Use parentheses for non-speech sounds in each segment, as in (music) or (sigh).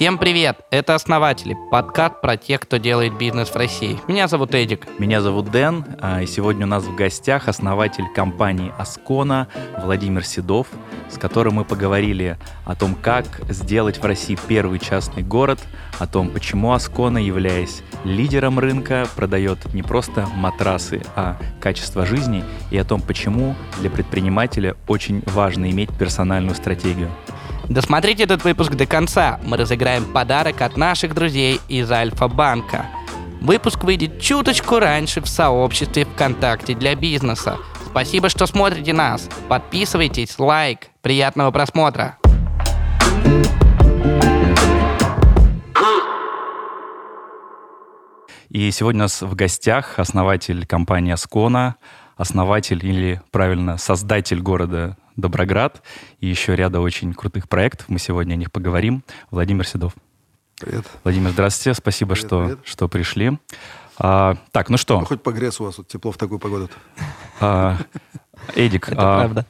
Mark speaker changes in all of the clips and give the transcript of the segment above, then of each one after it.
Speaker 1: Всем привет! Это «Основатели» — подкаст про тех, кто делает бизнес в России. Меня зовут Эдик.
Speaker 2: Меня зовут Дэн, а, и сегодня у нас в гостях основатель компании «Аскона» Владимир Седов, с которым мы поговорили о том, как сделать в России первый частный город, о том, почему «Аскона», являясь лидером рынка, продает не просто матрасы, а качество жизни, и о том, почему для предпринимателя очень важно иметь персональную стратегию.
Speaker 1: Досмотрите этот выпуск до конца. Мы разыграем подарок от наших друзей из Альфа-банка. Выпуск выйдет чуточку раньше в сообществе ВКонтакте для бизнеса. Спасибо, что смотрите нас. Подписывайтесь, лайк. Приятного просмотра.
Speaker 2: И сегодня у нас в гостях основатель компании Аскона, основатель или, правильно, создатель города Доброград и еще ряда очень крутых проектов. Мы сегодня о них поговорим. Владимир Седов.
Speaker 3: Привет.
Speaker 2: Владимир, здравствуйте. Спасибо, привет, что, привет. что пришли. А, так, ну что? Ну,
Speaker 3: хоть погрец у вас, вот тепло в такую погоду.
Speaker 2: А, Эдик. Это а, правда.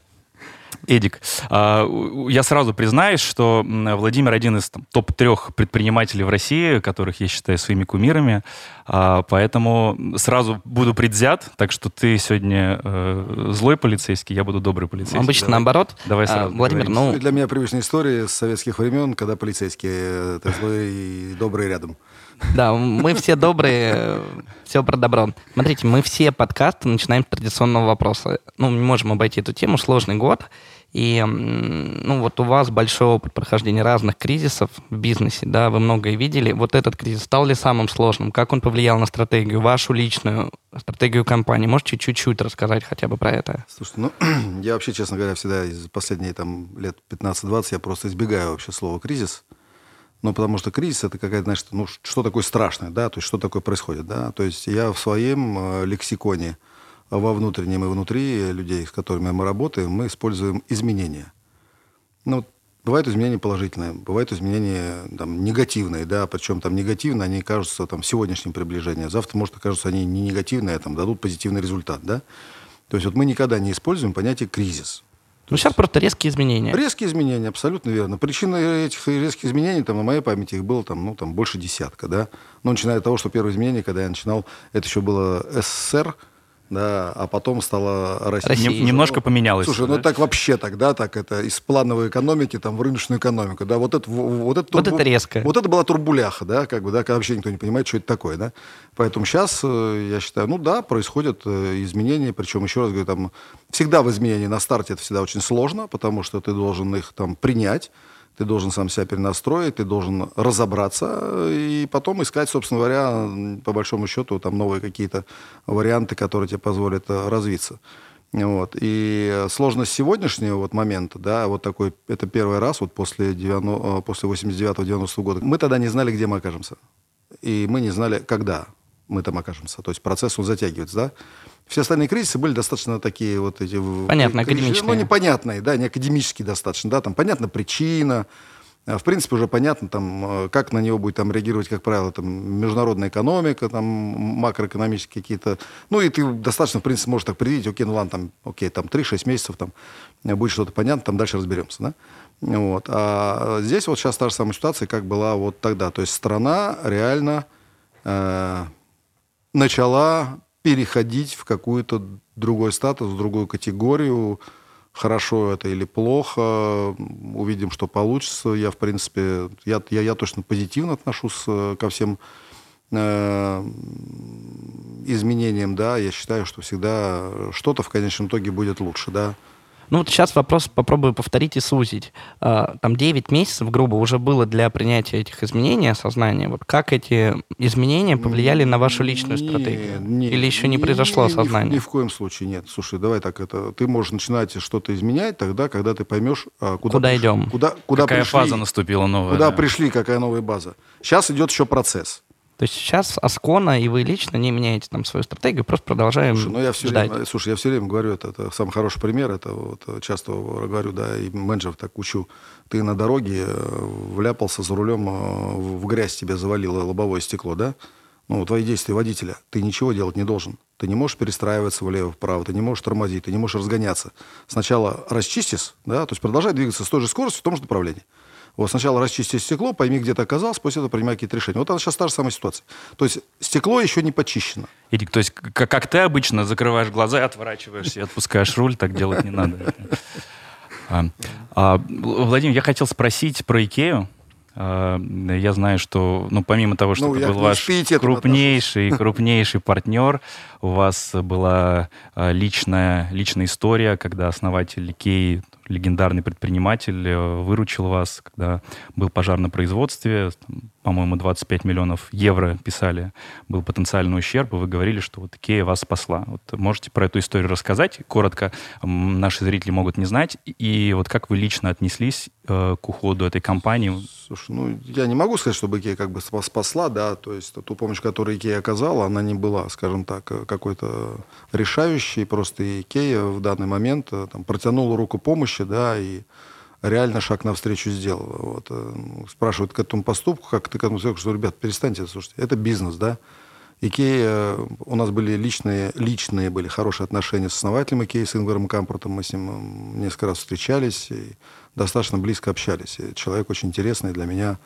Speaker 2: Эдик, а, я сразу признаюсь, что Владимир один из топ-трех предпринимателей в России, которых я считаю своими кумирами, а, поэтому сразу буду предвзят, так что ты сегодня э, злой полицейский, я буду добрый полицейский.
Speaker 1: Обычно Давай. наоборот.
Speaker 2: Давай а, сразу.
Speaker 1: Владимир, ну...
Speaker 3: Для меня привычная история с советских времен, когда полицейские, э, это злые и добрые рядом.
Speaker 1: Да, мы все добрые, все про добро. Смотрите, мы все подкасты начинаем с традиционного вопроса. Ну, не можем обойти эту тему, сложный год. И ну, вот у вас большой опыт прохождения разных кризисов в бизнесе, да, вы многое видели. Вот этот кризис стал ли самым сложным? Как он повлиял на стратегию, вашу личную стратегию компании? Можете чуть-чуть рассказать хотя бы про это?
Speaker 3: Слушайте, ну, (clears throat) я вообще, честно говоря, всегда из последние там лет 15-20 я просто избегаю вообще слова «кризис». Ну, потому что кризис это какая-то, значит, ну, что такое страшное, да, то есть что такое происходит, да. То есть я в своем э, лексиконе – во внутреннем и внутри людей, с которыми мы работаем, мы используем изменения. Ну, бывают изменения положительные, бывают изменения там, негативные, да, причем там негативные, они кажутся там сегодняшним приближением, завтра, может, окажутся они не негативные, а там дадут позитивный результат, да. То есть вот мы никогда не используем понятие «кризис».
Speaker 1: Ну, сейчас просто резкие изменения.
Speaker 3: Резкие изменения, абсолютно верно. Причины этих резких изменений, там, на моей памяти их было там, ну, там, больше десятка, да. Но начиная от того, что первое изменение, когда я начинал, это еще было СССР, да, а потом стала Россия. Россия.
Speaker 2: Немножко ну, поменялось.
Speaker 3: Слушай,
Speaker 2: да?
Speaker 3: ну так вообще тогда, так это из плановой экономики там в рыночную экономику, да, вот это вот это,
Speaker 1: вот это резко.
Speaker 3: Вот это была турбуляха, да, как бы, да, когда вообще никто не понимает, что это такое, да. Поэтому сейчас э, я считаю, ну да, происходят э, изменения, причем еще раз говорю, там всегда в изменении на старте это всегда очень сложно, потому что ты должен их там принять ты должен сам себя перенастроить, ты должен разобраться и потом искать, собственно говоря, по большому счету, там новые какие-то варианты, которые тебе позволят э, развиться. Вот. И сложность сегодняшнего вот момента, да, вот такой, это первый раз вот после, 90, э, после 89-90 года, мы тогда не знали, где мы окажемся. И мы не знали, когда мы там окажемся. То есть процесс он затягивается, да. Все остальные кризисы были достаточно такие вот эти...
Speaker 1: Понятно, академические.
Speaker 3: Ну, непонятные, да, не академические достаточно, да, там понятна причина, а, в принципе, уже понятно, там, э, как на него будет там, реагировать, как правило, там, международная экономика, там, макроэкономические какие-то... Ну, и ты достаточно, в принципе, можешь так предвидеть, окей, ну ладно, там, окей, там 3-6 месяцев, там, будет что-то понятно, там дальше разберемся, да? Вот. А здесь вот сейчас та же самая ситуация, как была вот тогда. То есть страна реально э, начала переходить в какую-то другой статус, другую категорию. Хорошо это или плохо, увидим, что получится. Я, в принципе, я, я, я точно позитивно отношусь э, ко всем э, изменениям, да. Я считаю, что всегда что-то в конечном итоге будет лучше, да.
Speaker 1: Ну вот сейчас вопрос попробую повторить и сузить. А, там 9 месяцев, грубо, уже было для принятия этих изменений осознания. Вот как эти изменения повлияли на вашу личную
Speaker 3: нет,
Speaker 1: стратегию?
Speaker 3: Нет,
Speaker 1: Или еще не произошло
Speaker 3: нет,
Speaker 1: осознание?
Speaker 3: Ни, ни в коем случае нет. Слушай, давай так это. Ты можешь начинать что-то изменять тогда, когда ты поймешь,
Speaker 1: а, куда, куда идем,
Speaker 3: куда, куда
Speaker 2: какая
Speaker 3: пришли,
Speaker 2: фаза наступила новая,
Speaker 3: куда
Speaker 2: да.
Speaker 3: пришли, какая новая база. Сейчас идет еще процесс.
Speaker 1: То есть сейчас Аскона и вы лично не меняете там свою стратегию, просто продолжаем
Speaker 3: слушай, ну я все
Speaker 1: ждать.
Speaker 3: Время, слушай, я все время говорю, это, это самый хороший пример, это вот часто говорю, да, и менеджеров так учу. Ты на дороге э, вляпался за рулем, э, в грязь тебя завалило лобовое стекло, да? Ну, твои действия водителя. Ты ничего делать не должен. Ты не можешь перестраиваться влево-вправо, ты не можешь тормозить, ты не можешь разгоняться. Сначала расчистись, да, то есть продолжай двигаться с той же скоростью в том же направлении. Вот сначала расчисти стекло, пойми, где ты оказался, после этого принимай какие-то решения. Вот она сейчас та же самая ситуация. То есть стекло еще не почищено.
Speaker 2: Эдик, то есть как, как ты обычно закрываешь глаза и отворачиваешься и отпускаешь руль, так делать не надо. А, а, Владимир, я хотел спросить про Икею. А, я знаю, что, ну, помимо того, что ну, это был ваш крупнейший, крупнейший партнер, у вас была личная, личная история, когда основатель Икеи легендарный предприниматель э, выручил вас, когда был пожар на производстве, по-моему, 25 миллионов евро писали, был потенциальный ущерб, и вы говорили, что вот Икея вас спасла. Вот можете про эту историю рассказать? Коротко, наши зрители могут не знать. И вот как вы лично отнеслись э, к уходу этой компании?
Speaker 3: Слушай, ну, я не могу сказать, чтобы Икея как бы спасла, да, то есть ту помощь, которую Икея оказала, она не была, скажем так, э, какой-то решающей, просто Икея в данный момент э, там, протянула руку помощи, да, и реально шаг навстречу сделала. Вот. Э, спрашивают к этому поступку, как ты к этому сделал, что, ребят, перестаньте, слушайте, это бизнес, да. Икея, у нас были личные, личные были хорошие отношения с основателем Икеи, с Ингваром Кампрадом, мы с ним несколько раз встречались и достаточно близко общались. И человек очень интересный для меня,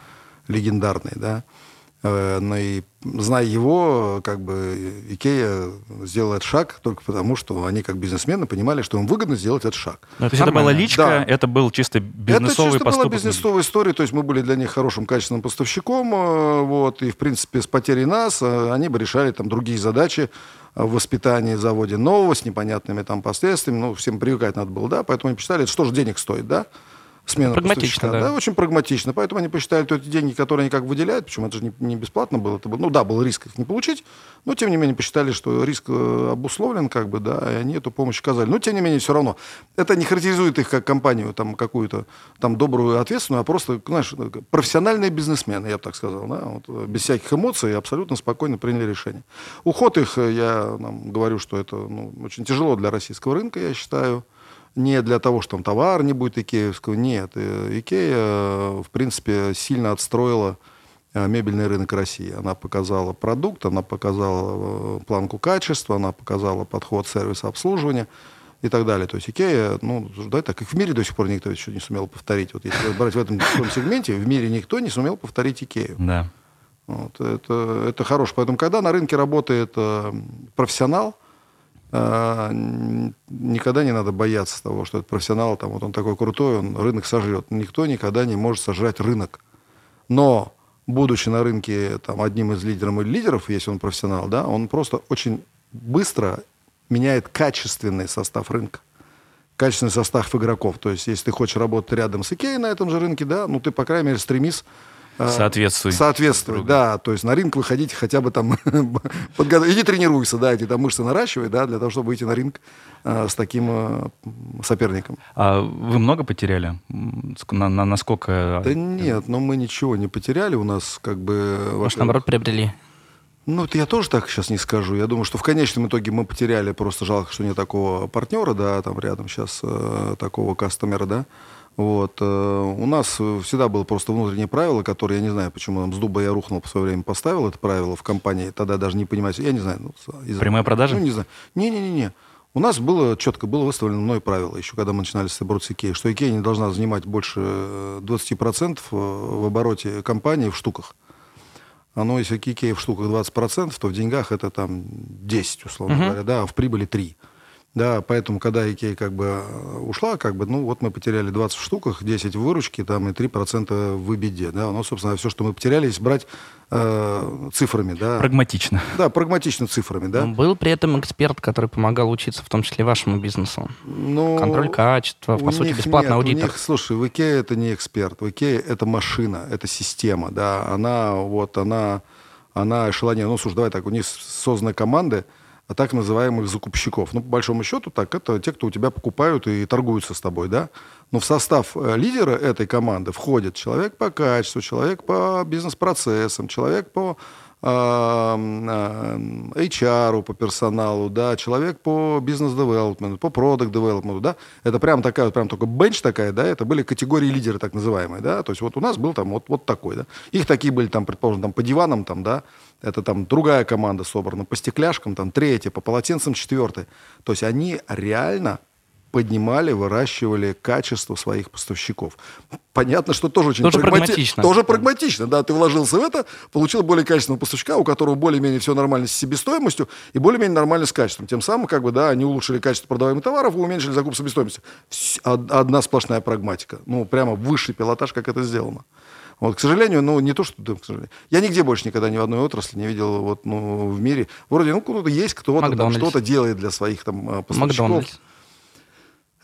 Speaker 3: легендарный, да. Э, но и зная его, как бы Икея сделала этот шаг только потому, что они как бизнесмены понимали, что им выгодно сделать этот шаг.
Speaker 2: Ну, то есть это была личка, да. это был чисто бизнесовый
Speaker 3: это чисто
Speaker 2: поступок?
Speaker 3: была бизнесовая история, то есть мы были для них хорошим качественным поставщиком, э, вот, и в принципе с потерей нас э, они бы решали там другие задачи в воспитании, заводе нового с непонятными там последствиями, ну, всем привыкать надо было, да, поэтому они посчитали, что же денег стоит, да, смена
Speaker 1: Прагматично, да.
Speaker 3: да. Очень прагматично. Поэтому они посчитали, что эти деньги, которые они как выделяют, почему это же не, не бесплатно было, это было, ну да, был риск их не получить, но тем не менее посчитали, что риск э, обусловлен, как бы, да, и они эту помощь оказали. Но тем не менее, все равно. Это не характеризует их как компанию, там, какую-то там добрую, ответственную, а просто, знаешь, профессиональные бизнесмены, я бы так сказал, да, вот, э, без всяких эмоций абсолютно спокойно приняли решение. Уход их, э, я нам говорю, что это ну, очень тяжело для российского рынка, я считаю не для того, что там товар не будет икеевского. Нет, э, Икея, э, в принципе, сильно отстроила э, мебельный рынок России. Она показала продукт, она показала планку качества, она показала подход сервиса обслуживания и так далее. То есть Икея, ну, да, так как в мире до сих пор никто еще не сумел повторить. Вот если брать в этом сегменте, в мире никто не сумел повторить Икею.
Speaker 2: Да.
Speaker 3: Вот, это, это хорошо. Поэтому, когда на рынке работает профессионал, никогда не надо бояться того, что этот профессионал, там, вот он такой крутой, он рынок сожрет. Никто никогда не может сожрать рынок. Но, будучи на рынке там, одним из лидеров или лидеров, если он профессионал, да, он просто очень быстро меняет качественный состав рынка качественный состав игроков. То есть, если ты хочешь работать рядом с Икеей на этом же рынке, да, ну ты, по крайней мере, стремись
Speaker 2: а, соответствует.
Speaker 3: Соответствует, да. То есть на ринг выходите хотя бы там, (laughs) подготов... иди тренируйся, да, эти там мышцы наращивай, да, для того, чтобы выйти на ринг э, с таким э, соперником.
Speaker 2: А вы много потеряли? На, на, насколько?
Speaker 3: Да нет, но мы ничего не потеряли, у нас как бы...
Speaker 1: Может, наоборот, приобрели?
Speaker 3: Ну, это я тоже так сейчас не скажу. Я думаю, что в конечном итоге мы потеряли, просто жалко, что нет такого партнера, да, там рядом сейчас э, такого кастомера, да, вот. Э, у нас всегда было просто внутреннее правило, которое, я не знаю, почему там с дуба я рухнул в свое время, поставил это правило в компании, тогда даже не понимаю, я не знаю. Ну,
Speaker 2: из Прямая продажа?
Speaker 3: Ну, не знаю. Не-не-не. У нас было четко, было выставлено мной правило, еще когда мы начинали с оборота Икеи, что Икея не должна занимать больше 20% э, в обороте компании в штуках. Оно, если Икея в штуках 20%, то в деньгах это там 10, условно uh-huh. говоря, да, а в прибыли 3. Да, поэтому, когда Икея как бы э, ушла, как бы, ну, вот мы потеряли 20 в штуках, 10 в выручке, там, и 3% в беде, да, ну, собственно, все, что мы потеряли, если брать э, цифрами, да.
Speaker 2: Прагматично.
Speaker 3: Да, прагматично цифрами, да.
Speaker 1: Но был при этом эксперт, который помогал учиться, в том числе вашему бизнесу. Ну, Контроль качества, по сути, бесплатный нет, аудитор.
Speaker 3: них, слушай, в Икее это не эксперт, в Икее это машина, это система, да, она, вот, она, она эшелонирована, ну, слушай, давай так, у них созданы команды, так называемых закупщиков. Ну, по большому счету, так это те, кто у тебя покупают и торгуются с тобой, да. Но в состав э, лидера этой команды входит человек по качеству, человек по бизнес-процессам, человек по HR, по персоналу, да, человек по бизнес-девелопменту, по продукт-девелопменту, да, это прям такая, прям только бенч такая, да, это были категории лидеры так называемые, да, то есть вот у нас был там вот, вот такой, да, их такие были там, предположим, там по диванам там, да, это там другая команда собрана, по стекляшкам там третья, по полотенцам четвертая, то есть они реально поднимали, выращивали качество своих поставщиков. Понятно, что тоже очень
Speaker 1: Тоже
Speaker 3: прагмати-
Speaker 1: прагматично.
Speaker 3: Тоже прагматично, да. Ты вложился в это, получил более качественного поставщика, у которого более-менее все нормально с себестоимостью и более-менее нормально с качеством. Тем самым, как бы, да, они улучшили качество продаваемых товаров и уменьшили закуп себестоимости. Одна сплошная прагматика. Ну, прямо высший пилотаж, как это сделано. Вот, к сожалению, ну, не то, что... да, к сожалению. Я нигде больше никогда ни в одной отрасли не видел вот, ну, в мире. Вроде, ну, кто-то есть, кто-то там что-то делает для своих там э, поставщиков.
Speaker 1: Макдональдс.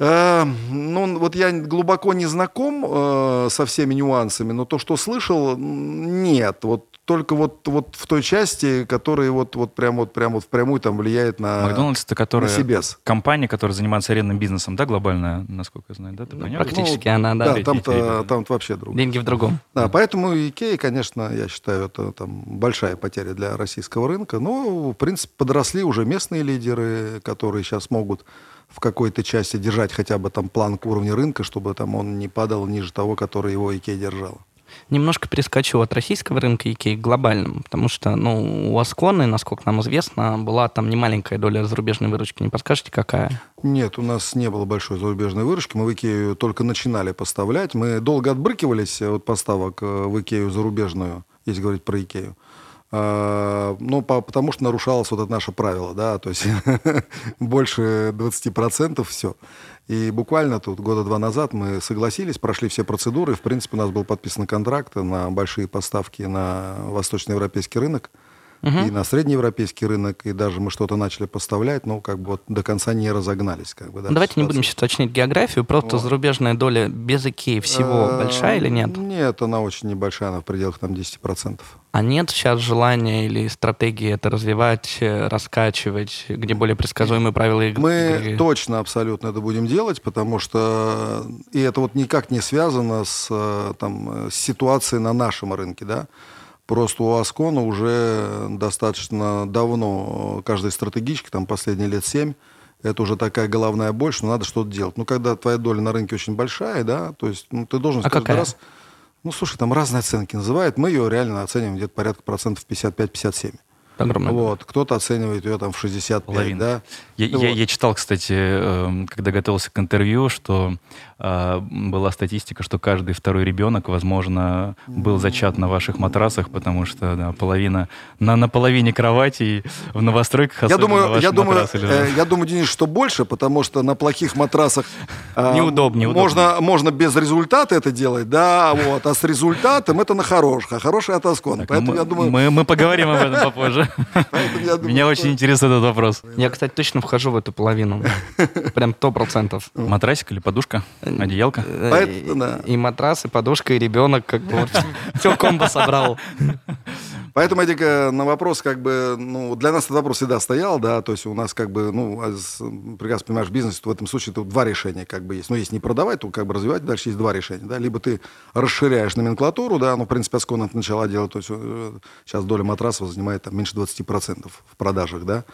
Speaker 3: Э, ну, вот я глубоко не знаком э, со всеми нюансами, но то, что слышал, нет. Вот только вот, вот в той части, которая вот, вот прям вот прям вот впрямую там влияет на,
Speaker 2: Макдональдс это которая
Speaker 3: на Сибес.
Speaker 2: компания, которая занимается арендным бизнесом, да, глобальная, насколько я знаю, да? Ты понял?
Speaker 1: практически она, да.
Speaker 3: Да, там-то, там вообще другое.
Speaker 1: Деньги в другом.
Speaker 3: Да, поэтому Икея, конечно, я считаю, это там большая потеря для российского рынка. Но, в принципе, подросли уже местные лидеры, которые сейчас могут в какой-то части держать хотя бы там планку уровня рынка, чтобы там он не падал ниже того, который его Икея держала.
Speaker 1: Немножко перескочу от российского рынка Икеи к глобальному, потому что, ну, у Асконы, насколько нам известно, была там немаленькая доля зарубежной выручки. Не подскажете, какая?
Speaker 3: Нет, у нас не было большой зарубежной выручки. Мы в Икею только начинали поставлять. Мы долго отбрыкивались от поставок э, в Икею зарубежную, если говорить про Икею. А, Ну, по- потому что нарушалось вот это наше правило, да, то есть (laughs) больше 20% все. И буквально тут года два назад мы согласились, прошли все процедуры, в принципе, у нас был подписан контракт на большие поставки на восточноевропейский рынок и на среднеевропейский рынок, и даже мы что-то начали поставлять, но как бы вот до конца не разогнались. Как бы, да,
Speaker 1: Давайте не будем сейчас уточнять географию, просто
Speaker 3: Вот.
Speaker 1: зарубежная доля без Икеи всего
Speaker 3: Э,
Speaker 1: большая или нет?
Speaker 3: Нет, она очень небольшая, она в пределах там 10%.
Speaker 1: А нет сейчас желания или стратегии это развивать, э, раскачивать, где более предсказуемые правила иг-
Speaker 3: Мы
Speaker 1: игры?
Speaker 3: точно абсолютно это будем делать, потому что и это вот никак не связано с, э, там, э, с ситуацией на нашем рынке, да. Просто у Аскона уже достаточно давно э, каждой стратегички, там последние лет семь, это уже такая головная боль, что надо что-то делать. Ну, когда твоя доля на рынке очень большая, да, то есть ну, ты должен
Speaker 1: А
Speaker 3: каждый
Speaker 1: какая?
Speaker 3: раз... Ну, слушай, там разные оценки называют. Мы ее реально оцениваем где-то порядка процентов 55-57.
Speaker 1: Огромное.
Speaker 3: Вот. Кто-то оценивает ее там в 65,
Speaker 2: Половина.
Speaker 3: да.
Speaker 2: Я,
Speaker 3: Ну
Speaker 2: я-
Speaker 3: вот.
Speaker 2: я читал, кстати, эм, когда готовился к интервью, что э, была статистика, что каждый второй ребенок, возможно, был зачат на ваших матрасах, потому что да, половина на, на половине кровати в новостройках
Speaker 3: Я думаю, я думаю, э, я думаю, Денис, что больше, потому что на плохих матрасах э,
Speaker 1: Неудобно, неудобно.
Speaker 3: Можно, можно без результата это делать, да, вот, а с результатом это на хороших, а хороший
Speaker 2: ну,
Speaker 3: Поэтому
Speaker 2: мы,
Speaker 3: я думаю,
Speaker 2: мы, мы поговорим об этом попозже. Меня очень интересует этот вопрос.
Speaker 1: Я, кстати, точно вхожу в эту половину. (laughs) Прям сто процентов.
Speaker 2: Матрасик или подушка? Одеялка?
Speaker 3: Поэт- да.
Speaker 1: И матрас, и подушка, и ребенок, как бы вот (laughs) все комбо собрал. (laughs)
Speaker 3: Поэтому, Эдик, э, на вопрос, как бы, ну, для нас этот вопрос всегда стоял, да, то есть у нас, как бы, ну, а прекрасно понимаешь, бизнес, в этом случае тут два решения, как бы, есть. Ну, если не продавать, то, как бы, развивать, дальше есть два решения, да, либо ты расширяешь номенклатуру, да, ну, в принципе, Аскон это начала делать, то есть э, сейчас доля матрасов занимает там меньше 20% в продажах, да,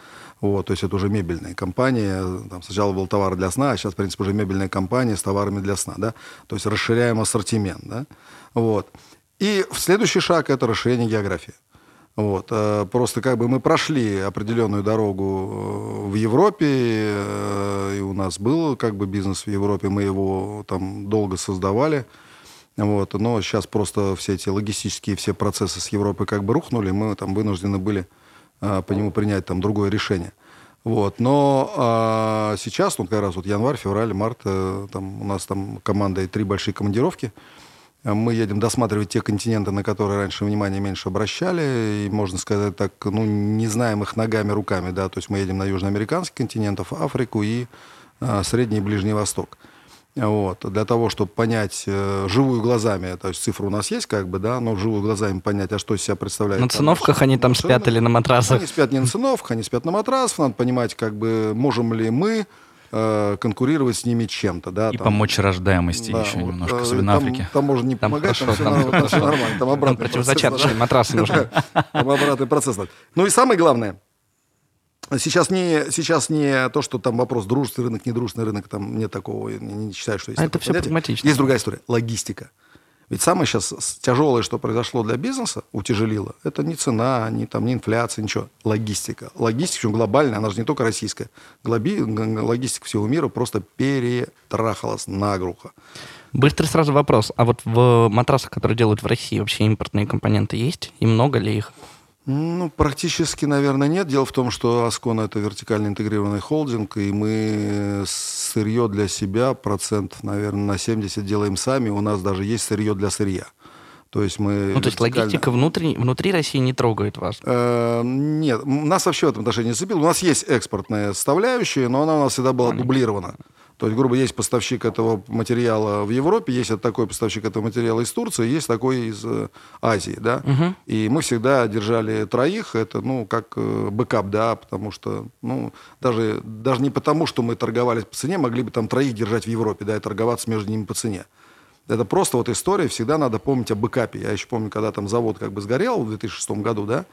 Speaker 3: вот, то есть это уже мебельная компания, там сначала был товар для сна, а сейчас, в принципе, уже мебельная компания с товарами для сна, да, то есть расширяем ассортимент, да, вот. И следующий шаг – это расширение географии. Вот. э, Просто как бы мы прошли определенную дорогу э, в Европе, э, и у нас был как бы бизнес в Европе, мы его там долго создавали. Вот. Но сейчас просто все эти логистические все процессы с Европы как бы рухнули, мы там вынуждены были э, по нему принять там другое решение. Вот. Но а, сейчас, ну, как раз вот январь, февраль, март, э, там, у нас там команда и три большие командировки. Э, Мы едем досматривать те континенты, на которые раньше внимание меньше обращали, и, можно сказать так, ну, не знаем их ногами, руками, да, то есть мы едем на южноамериканский континент, Африку и а, Средний и Ближний Восток. Вот. Для того, чтобы понять э, живую глазами, то есть цифра у нас есть, как бы, да, но живую глазами понять, а что из себя представляет.
Speaker 1: На
Speaker 3: там
Speaker 1: циновках они там
Speaker 3: машина.
Speaker 1: спят или на матрасах?
Speaker 3: Они спят не на циновках, они спят на матрасах. Надо понимать, как бы, можем ли мы э, конкурировать с ними чем-то. Да,
Speaker 2: И
Speaker 3: там.
Speaker 2: помочь рождаемости
Speaker 3: Да,
Speaker 2: еще
Speaker 3: вот,
Speaker 2: немножко,
Speaker 3: э,
Speaker 2: особенно
Speaker 3: там,
Speaker 2: Африке.
Speaker 3: Там можно не
Speaker 1: Там
Speaker 3: помогать, там,
Speaker 1: хорошо,
Speaker 3: все,
Speaker 1: там всё
Speaker 3: там всё
Speaker 1: хорошо.
Speaker 3: нормально. Там
Speaker 1: Там
Speaker 3: обратный
Speaker 1: противозачаточные
Speaker 3: процесс,
Speaker 1: матрасы нужны. (laughs)
Speaker 3: Там обратный процесс. Ну и самое главное, Сейчас не, сейчас не то, что там вопрос дружественный рынок, недружественный рынок, там нет такого, я не, считаю, что есть
Speaker 1: А это всё
Speaker 3: понятие.
Speaker 1: прагматично.
Speaker 3: Есть другая история, логистика. Ведь самое сейчас тяжелое, что произошло для бизнеса, утяжелило, это не цена, не, там, не инфляция, ничего. Логистика. Логистика, причем глобальная, она же не только российская. Глоби, логистика всего мира просто перетрахалась наглухо.
Speaker 1: Быстрый сразу вопрос. А вот в матрасах, которые делают в России, вообще импортные компоненты есть? И много ли их?
Speaker 3: Ну, практически, наверное, нет. Дело в том, что Аскона это вертикально интегрированный холдинг, и мы сырье для себя процентов, наверное, на 70 делаем сами. У нас даже есть сырье для сырья. То есть мы...
Speaker 1: Ну, то есть логистика внутри, внутри России не трогает вас?
Speaker 3: Э, нет, нас вообще в этом отношении не зацепило. У нас есть экспортная составляющая, но она у нас всегда была дублирована. То есть, грубо, есть поставщик этого материала в Европе, есть такой поставщик этого материала из Турции, есть такой из э, Азии, да. Угу. И мы всегда держали троих, это, ну, как э, бэкап, да, потому что, ну, даже, даже не потому, что мы торговались по цене, могли бы там троих держать в Европе, да, и торговаться между ними по цене. Это просто вот история, всегда надо помнить о бэкапе. Я еще помню, когда там завод как бы сгорел в 2006 году, да,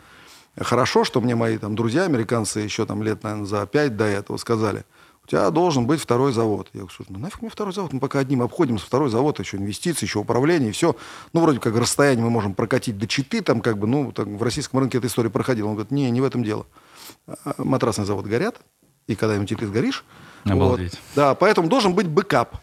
Speaker 3: хорошо, что мне мои там друзья, американцы, еще там лет, наверное, за пять до этого сказали – у тебя должен быть второй завод. Я говорю, слушай, ну нафиг мне второй завод? Мы пока одним обходим, второй завод, еще инвестиции, еще управление, и все. Ну, вроде как расстояние мы можем прокатить до Читы, там как бы, ну, так, в российском рынке эта история проходила. Он говорит, не, не в этом дело. А, матрасные заводы горят, и когда-нибудь ты сгоришь.
Speaker 2: Обалдеть. Вот,
Speaker 3: да, поэтому должен быть бэкап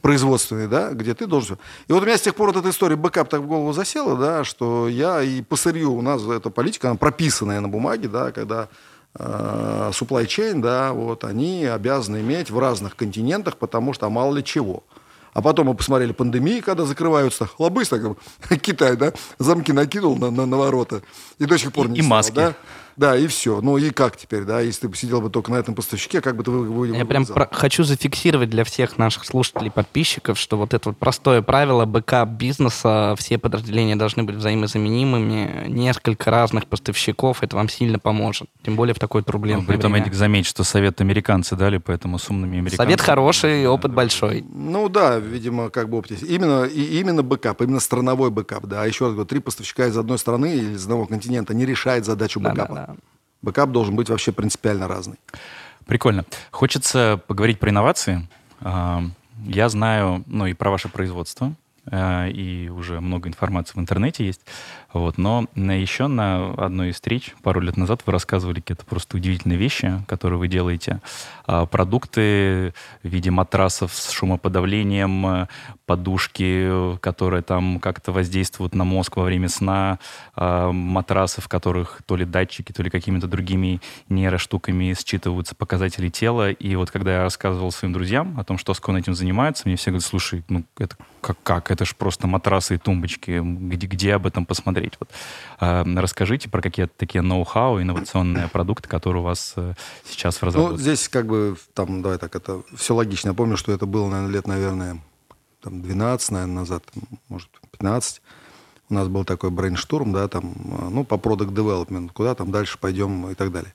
Speaker 3: производственный, да, где ты должен... И вот у меня с тех пор вот эта история бэкап так в голову засела, да, что я и по сырью, у нас эта политика, она прописанная на бумаге, да, когда supply chain, да, вот, они обязаны иметь в разных континентах, потому что мало ли чего. А потом мы посмотрели пандемии, когда закрываются лобыс, так, (laughs) Китай, да, замки накинул на, на, на ворота и до сих пор не
Speaker 2: И стал, маски.
Speaker 3: Да? Да, и все. Ну и как теперь, да, если ты сидел бы только на этом поставщике, как бы ты вы,
Speaker 1: Я прям про- хочу зафиксировать для всех наших слушателей, подписчиков, что вот это вот простое правило бэкап бизнеса, все подразделения должны быть взаимозаменимыми, несколько разных поставщиков, это вам сильно поможет. Тем более в такой проблемной ну, При этом,
Speaker 2: Эдик, заметь, что совет американцы дали, поэтому с умными американцами...
Speaker 1: Совет хороший, опыт большой.
Speaker 3: Ну да, видимо, как бы опыт Именно, и, именно бэкап, именно страновой бэкап, да. А еще раз говорю, три поставщика из одной страны или из одного континента не решает задачу бэкапа. Да, да, да. Бэкап должен быть вообще принципиально разный.
Speaker 2: Прикольно. Хочется поговорить про инновации. А, я знаю, ну и про ваше производство. Э, и уже много информации в интернете есть. Вот. Но еще на одной из встреч пару лет назад вы рассказывали какие-то просто удивительные вещи, которые вы делаете. А, продукты в виде матрасов с шумоподавлением, подушки, которые там как-то воздействуют на мозг во время сна, а, матрасы, в которых то ли датчики, то ли какими-то другими нейроштуками считываются показатели тела. И вот когда я рассказывал своим друзьям о том, что Скон этим занимается, мне все говорят, слушай, ну это как, как? Это же просто матрасы и тумбочки. Где, где об этом посмотреть? Вот. А, расскажите про какие-то такие ноу-хау, инновационные продукты, которые у вас э, сейчас в разработке.
Speaker 3: Ну, здесь как бы, там, давай так, это все логично. Я помню, что это было, наверное, лет, наверное, там 12, наверное, назад, может, 15. У нас был такой брейнштурм, да, там, ну, по product development, куда там дальше пойдем и так далее.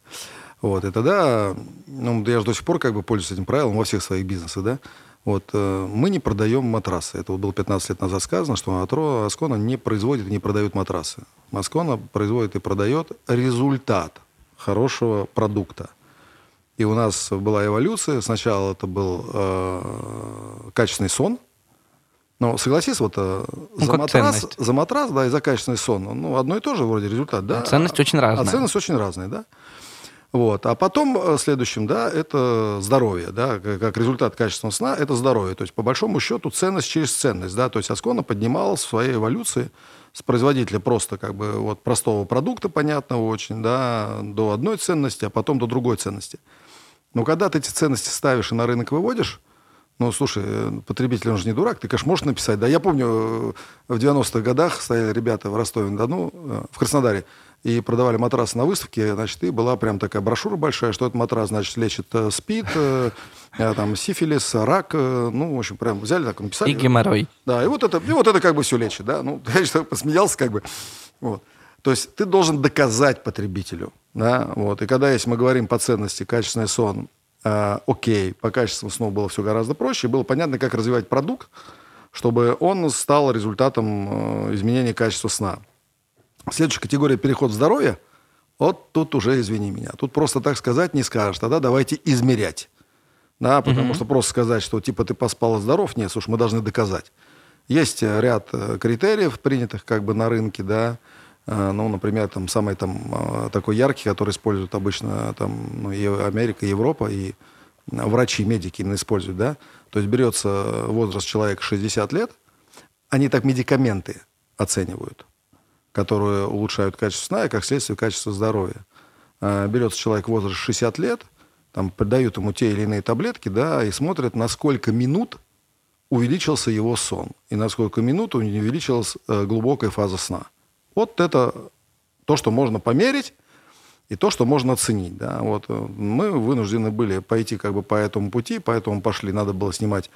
Speaker 3: Вот, и тогда, ну, я же до сих пор как бы пользуюсь этим правилом во всех своих бизнесах, да, вот, э, мы не продаем матрасы. Это вот было 15 лет назад сказано, что Аскона не производит и не продает матрасы. Аскона производит и продает результат хорошего продукта. И у нас была эволюция. Сначала это был э, качественный сон. Но согласись, вот э, ну, за, матрас, за матрас, да, и за качественный сон, ну, одно и то же вроде результат, да?
Speaker 1: А ценность очень разная.
Speaker 3: А ценность очень разная, да? Вот. А потом э, следующим, да, это здоровье, да, как результат качественного сна, это здоровье. То есть, по большому счету, ценность через ценность, да, то есть Аскона поднималась в своей эволюции с производителя просто как бы вот простого продукта, понятного очень, да, до одной ценности, а потом до другой ценности. Но когда ты эти ценности ставишь и на рынок выводишь, ну, слушай, э, потребитель, он же не дурак, ты, конечно, можешь написать. Да, я помню, э, в 90-х годах стояли ребята в Ростове-на-Дону, в Краснодаре, и продавали матрасы на выставке, значит, и была прям такая брошюра большая, что этот матрас, значит, лечит э, СПИД, э, э, там, сифилис, рак, ну, в общем, прям взяли, так написали.
Speaker 1: И геморрой.
Speaker 3: Да, и вот это, и вот это как бы все лечит, да, ну, (laughs) я что посмеялся как бы, вот. То есть ты должен доказать потребителю, да, вот, и когда, если мы говорим по ценности качественный сон, э, окей, по качеству сна было все гораздо проще, было понятно, как развивать продукт, чтобы он стал результатом изменения качества сна. Следующая категория переход в здоровье. Вот тут уже, извини меня, тут просто так сказать не скажешь. Тогда давайте измерять. Да, потому угу. что просто сказать, что типа ты поспал и здоров, нет, слушай, мы должны доказать. Есть ряд критериев, принятых как бы на рынке, да, ну, например, там самый там такой яркий, который используют обычно там ну, и Америка, и Европа, и врачи, медики именно используют, да. То есть берется возраст человека 60 лет, они так медикаменты оценивают, которые улучшают качество сна и, как следствие, качество здоровья. Берется человек в возрасте 60 лет, там придают ему те или иные таблетки, да, и смотрят, на сколько минут увеличился его сон, и на сколько минут увеличилась э, глубокая фаза сна. Вот это то, что можно померить, и то, что можно оценить. Да. Вот э, мы вынуждены были пойти как бы по этому пути, поэтому пошли. Надо было снимать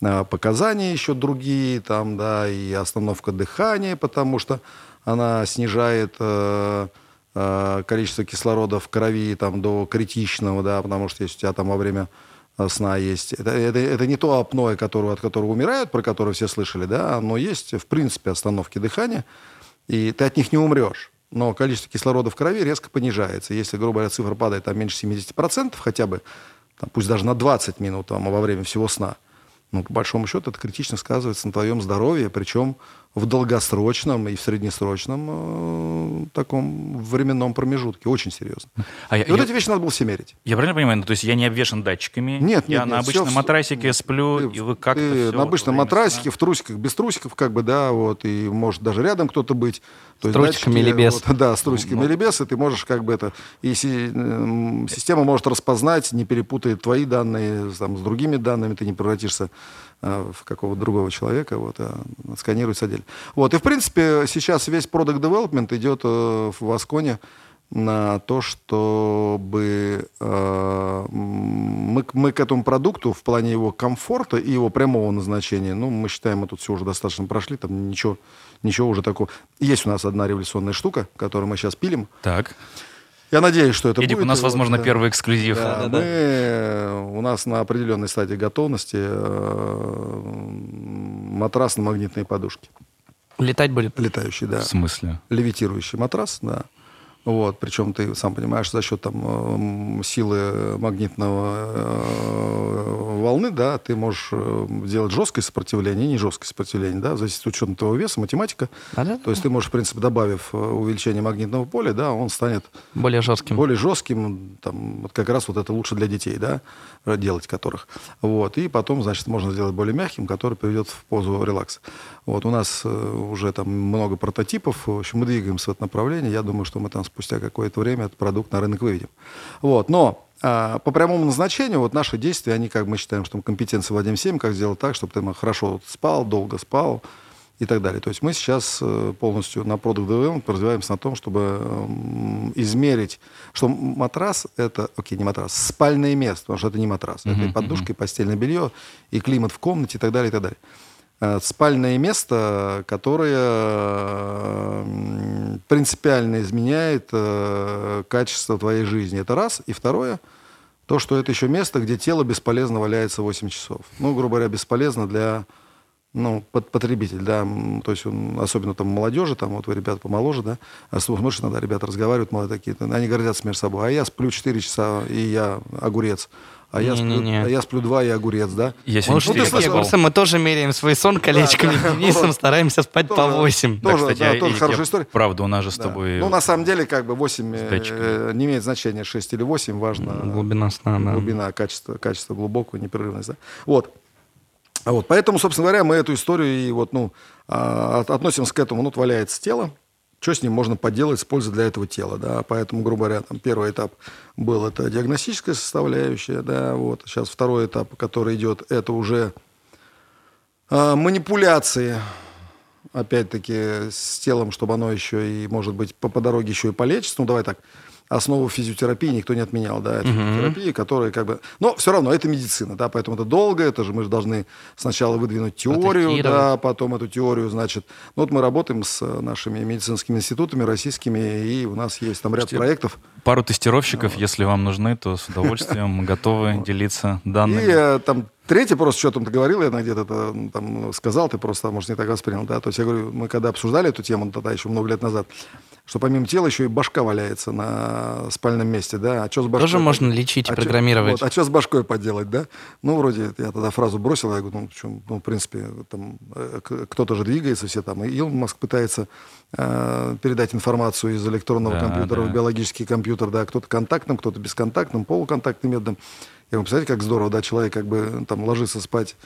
Speaker 3: э, показания еще другие, там, да, и остановка дыхания, потому что она снижает э, э, количество кислорода в крови там, до критичного, да, потому что если у тебя там во время э, сна есть. Это, это, это не то апноэ, которого, от которого умирают, про которое все слышали, да, но есть, в принципе, остановки дыхания, и ты от них не умрешь но количество кислорода в крови резко понижается. Если, грубо говоря, цифра падает там, меньше 70%, хотя бы, там, пусть даже на 20 минут там, во время всего сна, ну, по большому счету, это критично сказывается на твоем здоровье, причем в долгосрочном и в среднесрочном э, таком временном промежутке. Очень серьезно. А и я, вот я, эти вещи надо было все мерить.
Speaker 2: Я правильно понимаю? Ну, то есть я не обвешен датчиками?
Speaker 3: Нет, нет,
Speaker 2: Я
Speaker 3: нет,
Speaker 2: на обычном
Speaker 3: все,
Speaker 2: матрасике сплю, ты, и вы как-то
Speaker 3: ты На обычном матрасике, в трусиках, без трусиков, как бы, да, вот, и может даже рядом кто-то быть.
Speaker 1: То с трусиками или без.
Speaker 3: Вот, да, с трусиками ну, или без, и ты можешь как бы это... И си, система может распознать, не перепутает твои данные там, с другими данными, ты не превратишься Э, в какого-то другого человека, вот, а сканируется отдельно. Вот, и, в принципе, сейчас весь product development идет э, в Асконе на то, чтобы э, мы, мы к этому продукту в плане его комфорта и его прямого назначения, ну, мы считаем, мы тут все уже достаточно прошли, там ничего, ничего уже такого. Есть у нас одна революционная штука, которую мы сейчас пилим.
Speaker 2: Так.
Speaker 3: Я надеюсь, что это
Speaker 2: Эдик,
Speaker 3: будет.
Speaker 2: у нас, возможно, да. первый эксклюзив.
Speaker 3: Да, да, мы, У нас на определенной стадии готовности э, матрас на магнитные подушки.
Speaker 1: Летать будет?
Speaker 3: Летающий, да.
Speaker 2: В смысле?
Speaker 3: Левитирующий матрас, да. Вот, причем ты сам понимаешь, за счет там силы магнитного э, волны, да, ты можешь э, делать жесткое сопротивление, не жесткое сопротивление, да, зависит от учета твоего веса, математика. А, да? То есть ты можешь, в принципе, добавив э, увеличение магнитного поля, да, он станет
Speaker 1: более жестким.
Speaker 3: Более жестким, там, вот как раз вот это лучше для детей, да, делать которых. Вот, и потом, значит, можно сделать более мягким, который приведет в позу релакса. Вот, у нас уже там много прототипов, в общем, мы двигаемся в это направление, я думаю, что мы там спустя какое-то время этот продукт на рынок выведем. Вот. Но а, по прямому назначению вот наши действия, они, как мы считаем, что компетенция Владимир 7, как сделать так, чтобы ты хорошо спал, долго спал и так далее. То есть мы сейчас э, полностью на продукт development развиваемся на том, чтобы измерить, что матрас — это, окей, не матрас, спальное место, потому что это не матрас. Uh-huh, это и подушка, и постельное белье, и климат в комнате и так далее, и так далее. Э, спальное место, которое принципиально изменяет э, качество твоей жизни. Это раз. И второе, то, что это еще место, где тело бесполезно валяется 8 часов. Ну, грубо говоря, бесполезно для ну, под, потребитель, да, то есть он, особенно там молодежи, там вот вы ребята помоложе, да, а смотришь, иногда ребята разговаривают, молодые такие, они гордятся между собой, а я сплю 4 часа, и я огурец а я, сплю, а я сплю два и огурец, да?
Speaker 1: Если ну, ты слышал, мы тоже меряем свой сон колечками да, да, Денисом, вот. стараемся спать тоже, по 8.
Speaker 3: Тоже, да, кстати, да, тоже хорошая история.
Speaker 2: Правда, у нас же с тобой...
Speaker 3: Ну, на самом деле, как бы 8 э, не имеет значения, 6 или 8, важно...
Speaker 1: Глубина сна, да.
Speaker 3: Глубина, качество, качество глубокого, непрерывность, да. Вот. Вот, поэтому, собственно говоря, мы эту историю и вот, ну, а, относимся к этому, ну, вот валяется тело, что с ним можно поделать с пользой для этого тела, да, поэтому, грубо говоря, там первый этап был это диагностическая составляющая, да, вот, сейчас второй этап, который идет, это уже э, манипуляции, опять-таки, с телом, чтобы оно еще и, может быть, по, по дороге еще и полечится, ну, давай так, основу физиотерапии никто не отменял, да, это угу. физиотерапия, которая как бы... Но все равно это медицина, да, поэтому это долго, это же мы же должны сначала выдвинуть теорию, да, потом эту теорию, значит... Ну вот мы работаем с нашими медицинскими институтами российскими, и у нас есть там ряд Почти проектов.
Speaker 2: Пару тестировщиков, вот. если вам нужны, то с удовольствием готовы делиться данными.
Speaker 3: И э, там Третий просто, что там ты говорил, я где-то там сказал, ты просто, может, не так воспринял, да, то есть я говорю, мы когда обсуждали эту тему тогда еще много лет назад, что помимо тела еще и башка валяется на спальном месте, да, а что с башкой?
Speaker 1: Тоже можно лечить и
Speaker 3: а
Speaker 1: программировать.
Speaker 3: Чё, вот, а что с башкой поделать, да? Ну, вроде, я тогда фразу бросил, я говорю, ну, что, ну в принципе, там, э, кто-то же двигается, все там, и Илон Маск пытается э, передать информацию из электронного да, компьютера да. в биологический компьютер, да, кто-то контактным, кто-то бесконтактным, полуконтактным методом. Я говорю, представляете, как здорово, да, человек как бы там ложится спать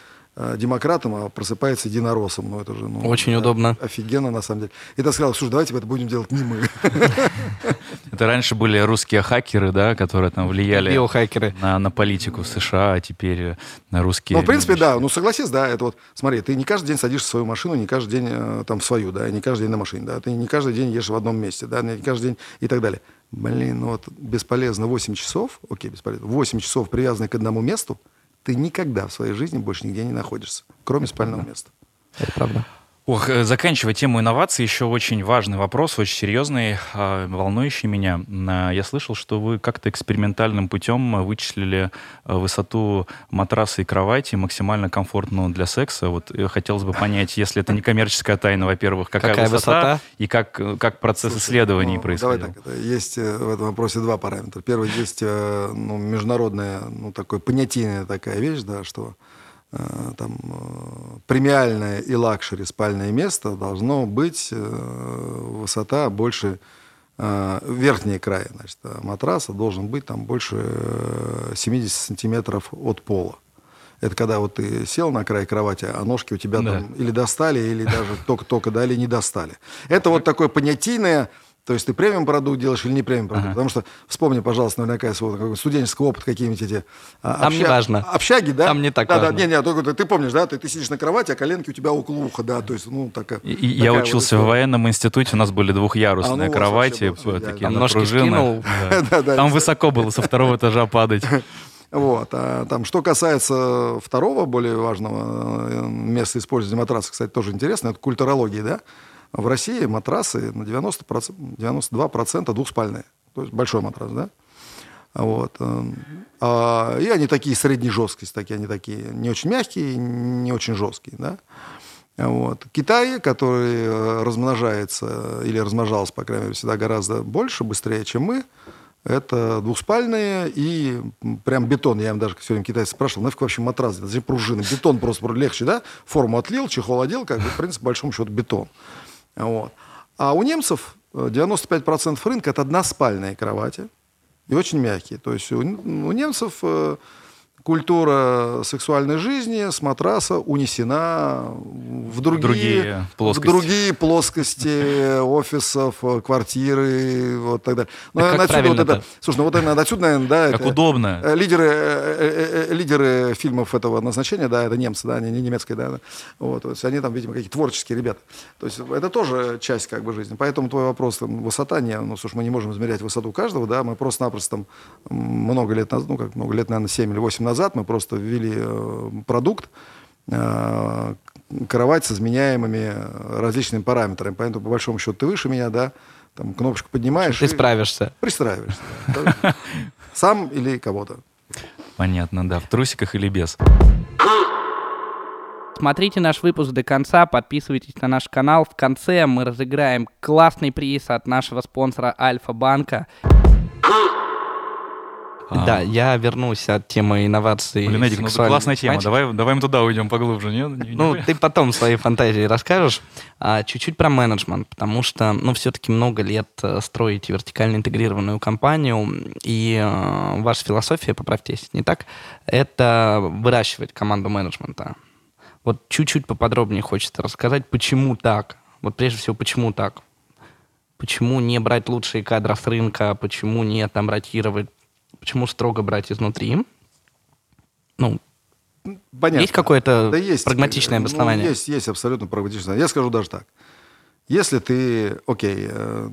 Speaker 3: Э, демократом, а просыпается единороссом. Ну, это же, ну,
Speaker 1: Очень удобно.
Speaker 3: Офигенно, на самом деле. И ты сказал, слушай, давайте это будем делать не мы. (laughs)
Speaker 2: Это раньше были русские хакеры, да, которые там влияли
Speaker 1: Биохакеры.
Speaker 2: На, на политику в США, а теперь на русские...
Speaker 3: Ну, в принципе, да. Ну, согласись, да, это вот, смотри, ты не каждый день садишься в свою машину, не каждый день э, там в свою, да, не каждый день на машине, да, ты не каждый день ешь в одном месте, да, не каждый день и так далее. Блин, ну вот бесполезно 8 часов, окей, бесполезно, 8 часов привязанный к одному месту, ты никогда в своей жизни больше нигде не находишься, кроме спального места.
Speaker 1: Это правда.
Speaker 2: Ох, э, заканчивая тему инноваций, еще очень важный вопрос, очень серьезный, а, волнующий меня. А, я слышал, что вы как-то экспериментальным путем вычислили э, высоту матраса и кровати максимально комфортную для секса. Вот э, хотелось бы понять, если это не коммерческая тайна, во-первых, какая, какая высота, высота и как, как процесс Слушай, исследований ну, происходил?
Speaker 3: Давай так, это есть в этом вопросе два параметра. Первый, есть ну, международная, ну, такой понятийная такая вещь, да, что Э, там, э, премиальное и luxury спальное место должно быть э, высота больше верхние края значит, матраса должен быть там больше 70 сантиметров от пола. Это когда вот ты сел на край кровати, а ножки у тебя да. там или достали, или даже (laughs) только-только дали, не достали. Это вот такое понятийное то есть ты премиум продукт делаешь или не премиум продукт. Ага. Потому что вспомни, пожалуйста, наверняка свой студенческий опыт, какие-нибудь эти
Speaker 1: а, Там обща... не важно.
Speaker 3: Общаги, да?
Speaker 1: Там не так
Speaker 3: да,
Speaker 1: важно.
Speaker 3: Да, не, не, только ты, ты помнишь, да, ты, ты сидишь на кровати, а коленки у тебя около уха, да, то есть, ну, такая.
Speaker 2: И, такая я учился вот в военном институте, у нас были двухъярусные а, ну, кровати, такие на пружинах. Там (laughs) высоко было со второго этажа падать. (laughs)
Speaker 3: Вот. А там, что касается второго, более важного э, места использования матраса, кстати, тоже интересно, это культурология, да? В России матрасы на 90%, 92% двухспальные. То есть большой матрас, да? Вот. Эм, а, и они такие средней жесткости, такие, они такие не очень мягкие, не очень жесткие, да? Вот. Китай, который э, размножается или размножался, по крайней мере, всегда гораздо больше, быстрее, чем мы, это двухспальные и прям бетон. Я им даже время китайцы спрашивал, нафиг вообще матрас, зачем пружины? Бетон просто легче, да? Форму отлил, чехол одел, как бы, в принципе, большому счету бетон. Вот. А у немцев 95% э, рынка – это односпальные кровати и очень мягкие. То есть у, у немцев э, культура сексуальной жизни с матраса унесена в другие, другие плоскости. В другие плоскости офисов, квартиры, вот так далее.
Speaker 1: Ну, а как отсюда вот это,
Speaker 3: слушай, ну вот наверное, отсюда, наверное, да,
Speaker 2: как это, удобно.
Speaker 3: Э, лидеры, э, э, лидеры фильмов этого назначения, да, это немцы, да, не, не немецкие, да, вот, то есть они там, видимо, какие-то творческие ребята. То есть это тоже часть как бы жизни. Поэтому твой вопрос, там, высота, не, ну, слушай, мы не можем измерять высоту каждого, да, мы просто-напросто там много лет назад, ну, как много лет, наверное, 7 или 8 назад назад мы просто ввели э, продукт, э, кровать с изменяемыми различными параметрами. Поэтому, по большому счету, ты выше меня, да, там кнопочку поднимаешь.
Speaker 1: Ты справишься.
Speaker 3: Пристраиваешься. (laughs) Сам или кого-то.
Speaker 2: Понятно, да. В трусиках или без.
Speaker 1: Смотрите наш выпуск до конца, подписывайтесь на наш канал. В конце мы разыграем классный приз от нашего спонсора Альфа-банка. А. Да, я вернусь от темы инноваций.
Speaker 2: Блин, Эдик, ну классная тема. Давай, давай мы туда уйдем поглубже, нет?
Speaker 1: Ну, ты потом свои фантазии расскажешь. А, чуть-чуть про менеджмент, потому что, ну, все-таки много лет э, строите вертикально интегрированную компанию, и э, ваша философия, поправьте, если не так, это выращивать команду менеджмента. Вот чуть-чуть поподробнее хочется рассказать, почему так. Вот прежде всего, почему так? Почему не брать лучшие кадры с рынка? Почему не там ротировать? Почему строго брать изнутри? Ну, Понятно. Есть какое-то да есть, прагматичное ну, обоснование?
Speaker 3: Ну, есть, есть абсолютно прагматичное. Я скажу даже так. Если ты, окей, э,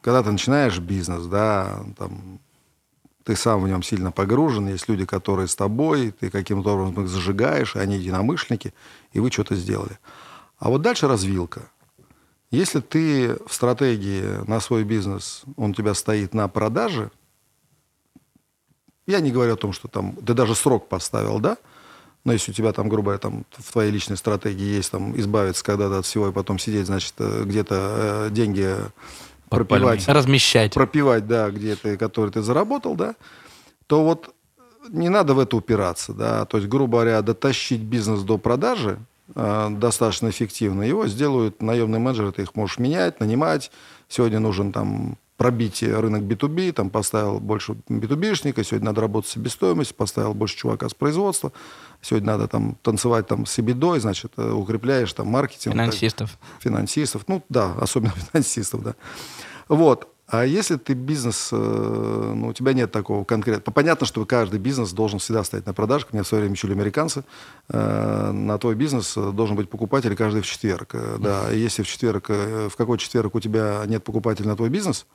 Speaker 3: когда ты начинаешь бизнес, да, там, ты сам в нем сильно погружен, есть люди, которые с тобой, ты каким-то образом их зажигаешь, они единомышленники, и вы что-то сделали. А вот дальше развилка. Если ты в стратегии на свой бизнес, он у тебя стоит на продаже – я не говорю о том, что там ты даже срок поставил, да? Но если у тебя там, грубо говоря, там, в твоей личной стратегии есть там избавиться когда-то от всего и потом сидеть, значит, э, где-то э, деньги
Speaker 2: Под
Speaker 3: пропивать,
Speaker 2: пальмой.
Speaker 1: Размещать.
Speaker 3: пропивать, да, где ты, который ты заработал, да, то вот не надо в это упираться, да, то есть, грубо говоря, дотащить бизнес до продажи э, достаточно эффективно, его сделают наемные менеджеры, ты их можешь менять, нанимать, сегодня нужен там пробить рынок B2B, там поставил больше B2B-шника, сегодня надо работать с себестоимостью, поставил больше чувака с производства, сегодня надо там танцевать там с EBITDA, значит, э, укрепляешь там маркетинг. так,
Speaker 1: Финансистов.
Speaker 3: финансистов, ну да, особенно (laughs) финансистов, да. Вот. А если ты бизнес, э, ну, у тебя нет такого конкретного... Понятно, что каждый бизнес должен всегда стоять на продажах. Меня в свое время учили американцы. Э, На твой бизнес э, должен быть покупатель каждый в четверг. Да, и если в четверг, в какой четверг у тебя нет покупателя на твой бизнес,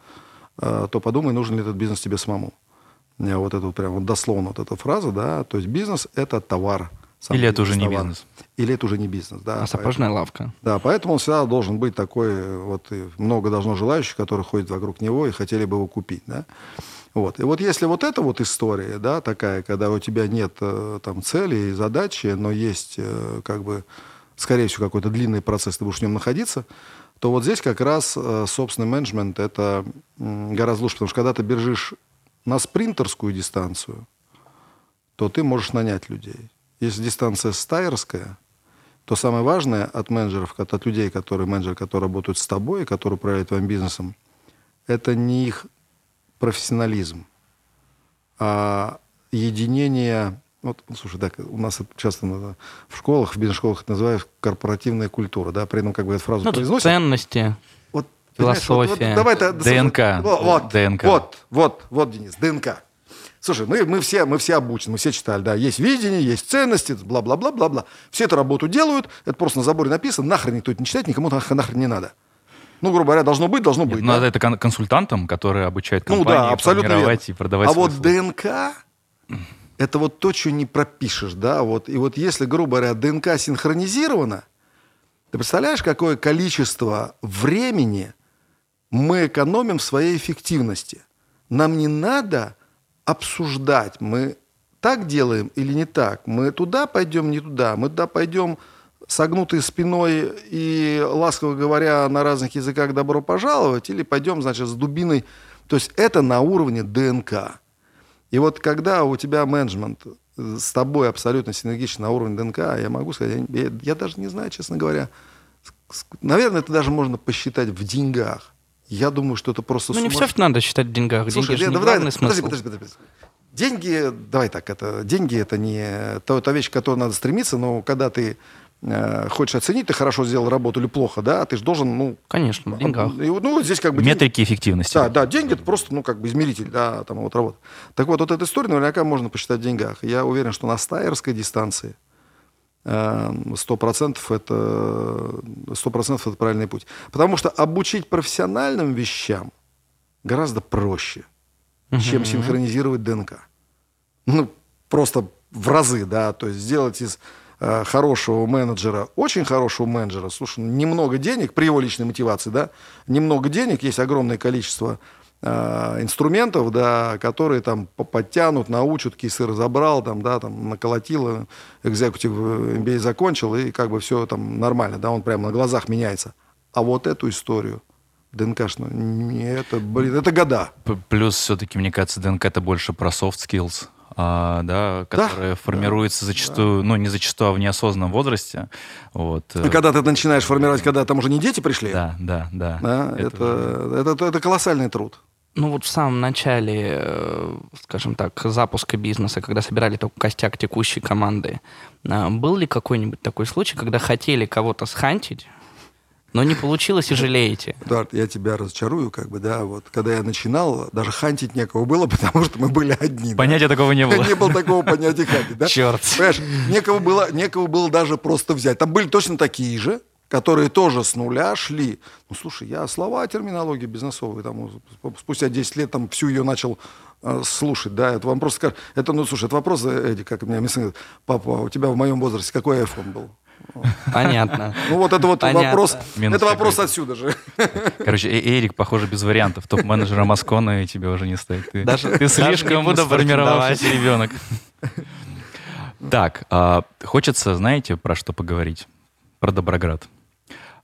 Speaker 3: то подумай, нужен ли этот бизнес тебе самому. Вот вот прям вот дословно вот эта фраза, да. То есть бизнес – это товар. Сам
Speaker 2: Или это уже не
Speaker 3: товар.
Speaker 2: бизнес?
Speaker 3: Или это уже не бизнес, да.
Speaker 1: А сапожная лавка.
Speaker 3: Да, поэтому он всегда должен быть такой, вот много должно желающих, которые ходят вокруг него и хотели бы его купить, да. Вот. И вот если вот эта вот история, да, такая, когда у тебя нет э, там цели и задачи, но есть э, как бы, скорее всего, какой-то длинный процесс, ты будешь в нем находиться, то вот здесь как раз э, собственный менеджмент это гораздо лучше, потому что когда ты бежишь на спринтерскую дистанцию, то ты можешь нанять людей. Если дистанция стайерская, то самое важное от менеджеров, от от людей, которые менеджеры, которые работают с тобой, которые управляют твоим бизнесом, это не их профессионализм, а единение. Вот, ну, слушай, так, у нас это часто надо в школах, в бизнес-школах это называют корпоративная культура, да, при этом как бы эту фразу
Speaker 1: Ну,
Speaker 3: произносят.
Speaker 1: ценности.
Speaker 3: Вот, понимаешь, вот- вот
Speaker 1: философия.
Speaker 3: давай
Speaker 2: ДНК.
Speaker 3: Вот, вот,
Speaker 2: ДНК.
Speaker 3: вот, вот, вот, Денис, ДНК. Слушай, мы, мы, все, мы все обучены, мы все читали, да, есть видение, есть ценности, бла-бла-бла-бла-бла. Все эту работу делают, это просто на заборе написано, нахрен никто это не читает, никому нах- нахрен не надо. Ну, грубо говоря, должно быть, должно
Speaker 2: Нет,
Speaker 3: быть.
Speaker 2: ну,
Speaker 3: да?
Speaker 2: это кон- консультантам, которые обучают
Speaker 3: Ну
Speaker 2: компании
Speaker 3: да, абсолютно верно.
Speaker 2: и продавать
Speaker 3: А вот
Speaker 2: услуги.
Speaker 3: ДНК это вот то, что не пропишешь, да, вот. И вот если, грубо говоря, ДНК синхронизирована, ты представляешь, какое количество времени мы экономим в своей эффективности? Нам не надо обсуждать, мы так делаем или не так, мы туда пойдем, не туда, мы туда пойдем согнутой спиной и, ласково говоря, на разных языках добро пожаловать, или пойдем, значит, с дубиной. То есть это на уровне ДНК. И вот когда у тебя менеджмент э, с тобой абсолютно синергичен на уровне ДНК, я могу сказать, я, я- даже не знаю, честно говоря, наверное, это даже можно посчитать в деньгах. Я думаю, что это просто
Speaker 1: Ну, не
Speaker 3: сумасш-
Speaker 1: все надо считать в деньгах.
Speaker 3: Слушай,
Speaker 1: Деньги же
Speaker 3: Лен,
Speaker 1: не
Speaker 3: давай,
Speaker 1: главный
Speaker 3: подожди,
Speaker 1: смысл.
Speaker 3: подожди, подожди, подожди. Деньги, давай так, это деньги это не та, та вещь, к которой надо стремиться, но когда ты э, хочешь оценить, ты хорошо сделал работу или плохо, да, ты же должен, ну,
Speaker 1: Конечно, в деньгах.
Speaker 3: и вот, ну, здесь как бы деньги-
Speaker 2: Метрики эффективности.
Speaker 3: да, да, деньги это просто, ну, как бы измеритель, да, там вот работа. Так вот, вот эту историю наверняка можно посчитать в деньгах. Я уверен, что на стайерской дистанции э, сто процентов это сто процентов это правильный путь. Потому что обучить профессиональным вещам гораздо проще, чем синхронизировать ДНК. Ну, просто в разы, да, то есть сделать из э, хорошего менеджера, очень хорошего менеджера, слушай, немного денег, при его личной мотивации, да, немного денег, есть огромное количество инструментов, да, которые там по- подтянут, научат, кисы разобрал, там, да, там, наколотил, экзекутив MBA закончил, и как бы все там нормально, да, он прямо на глазах меняется. А вот эту историю, ДНКшную, не, это, блин, это года.
Speaker 2: Плюс все-таки, мне кажется, ДНК это больше про soft skills, а, да, которые формируются зачастую, ну, не зачастую, а в неосознанном возрасте. Вот. э,
Speaker 3: И когда ты начинаешь формировать, когда там уже не дети пришли,
Speaker 2: Да, да, да.
Speaker 3: да, это, это, это, это колоссальный труд.
Speaker 1: Ну вот в самом начале, э, скажем так, запуска бизнеса, когда собирали только костяк текущей команды, а, был ли какой-нибудь такой случай, когда хотели кого-то схантить, но не получилось и жалеете? (laughs)
Speaker 3: Эдуард, я тебя разочарую, как бы, да, вот, когда я начинал, даже хантить некого было, (laughs) потому что мы были одни. да.
Speaker 2: Понятия такого не было. (laughs)
Speaker 3: Не было такого понятия хантить, да?
Speaker 1: Черт.
Speaker 3: Понимаешь, некого было, некого было даже просто взять. Там были точно такие же, которые тоже с нуля шли. Ну, слушай, я слова терминологии бизнесовой, там, спустя 10 лет там всю ее начал э, слушать, да, это вам просто это, ну, слушай, это вопрос, э, Эдик, как меня мне сын говорит, папа, а у тебя в моем возрасте какой iPhone был?
Speaker 1: Понятно. (laughs)
Speaker 3: Ну, вот это вот
Speaker 1: Понятно.
Speaker 3: вопрос,
Speaker 2: Минус
Speaker 3: это вопрос
Speaker 2: какой-то.
Speaker 3: отсюда же. (laughs)
Speaker 2: Короче, э- Эрик, похоже, без вариантов. Топ-менеджера Маскона и тебе уже не стоит. Ты,
Speaker 1: Даже-
Speaker 2: ты
Speaker 1: даже
Speaker 2: слишком
Speaker 1: буду
Speaker 2: сформировавшийся ребенок. (laughs) Так, а, хочется, знаете, про что поговорить? Про Доброград.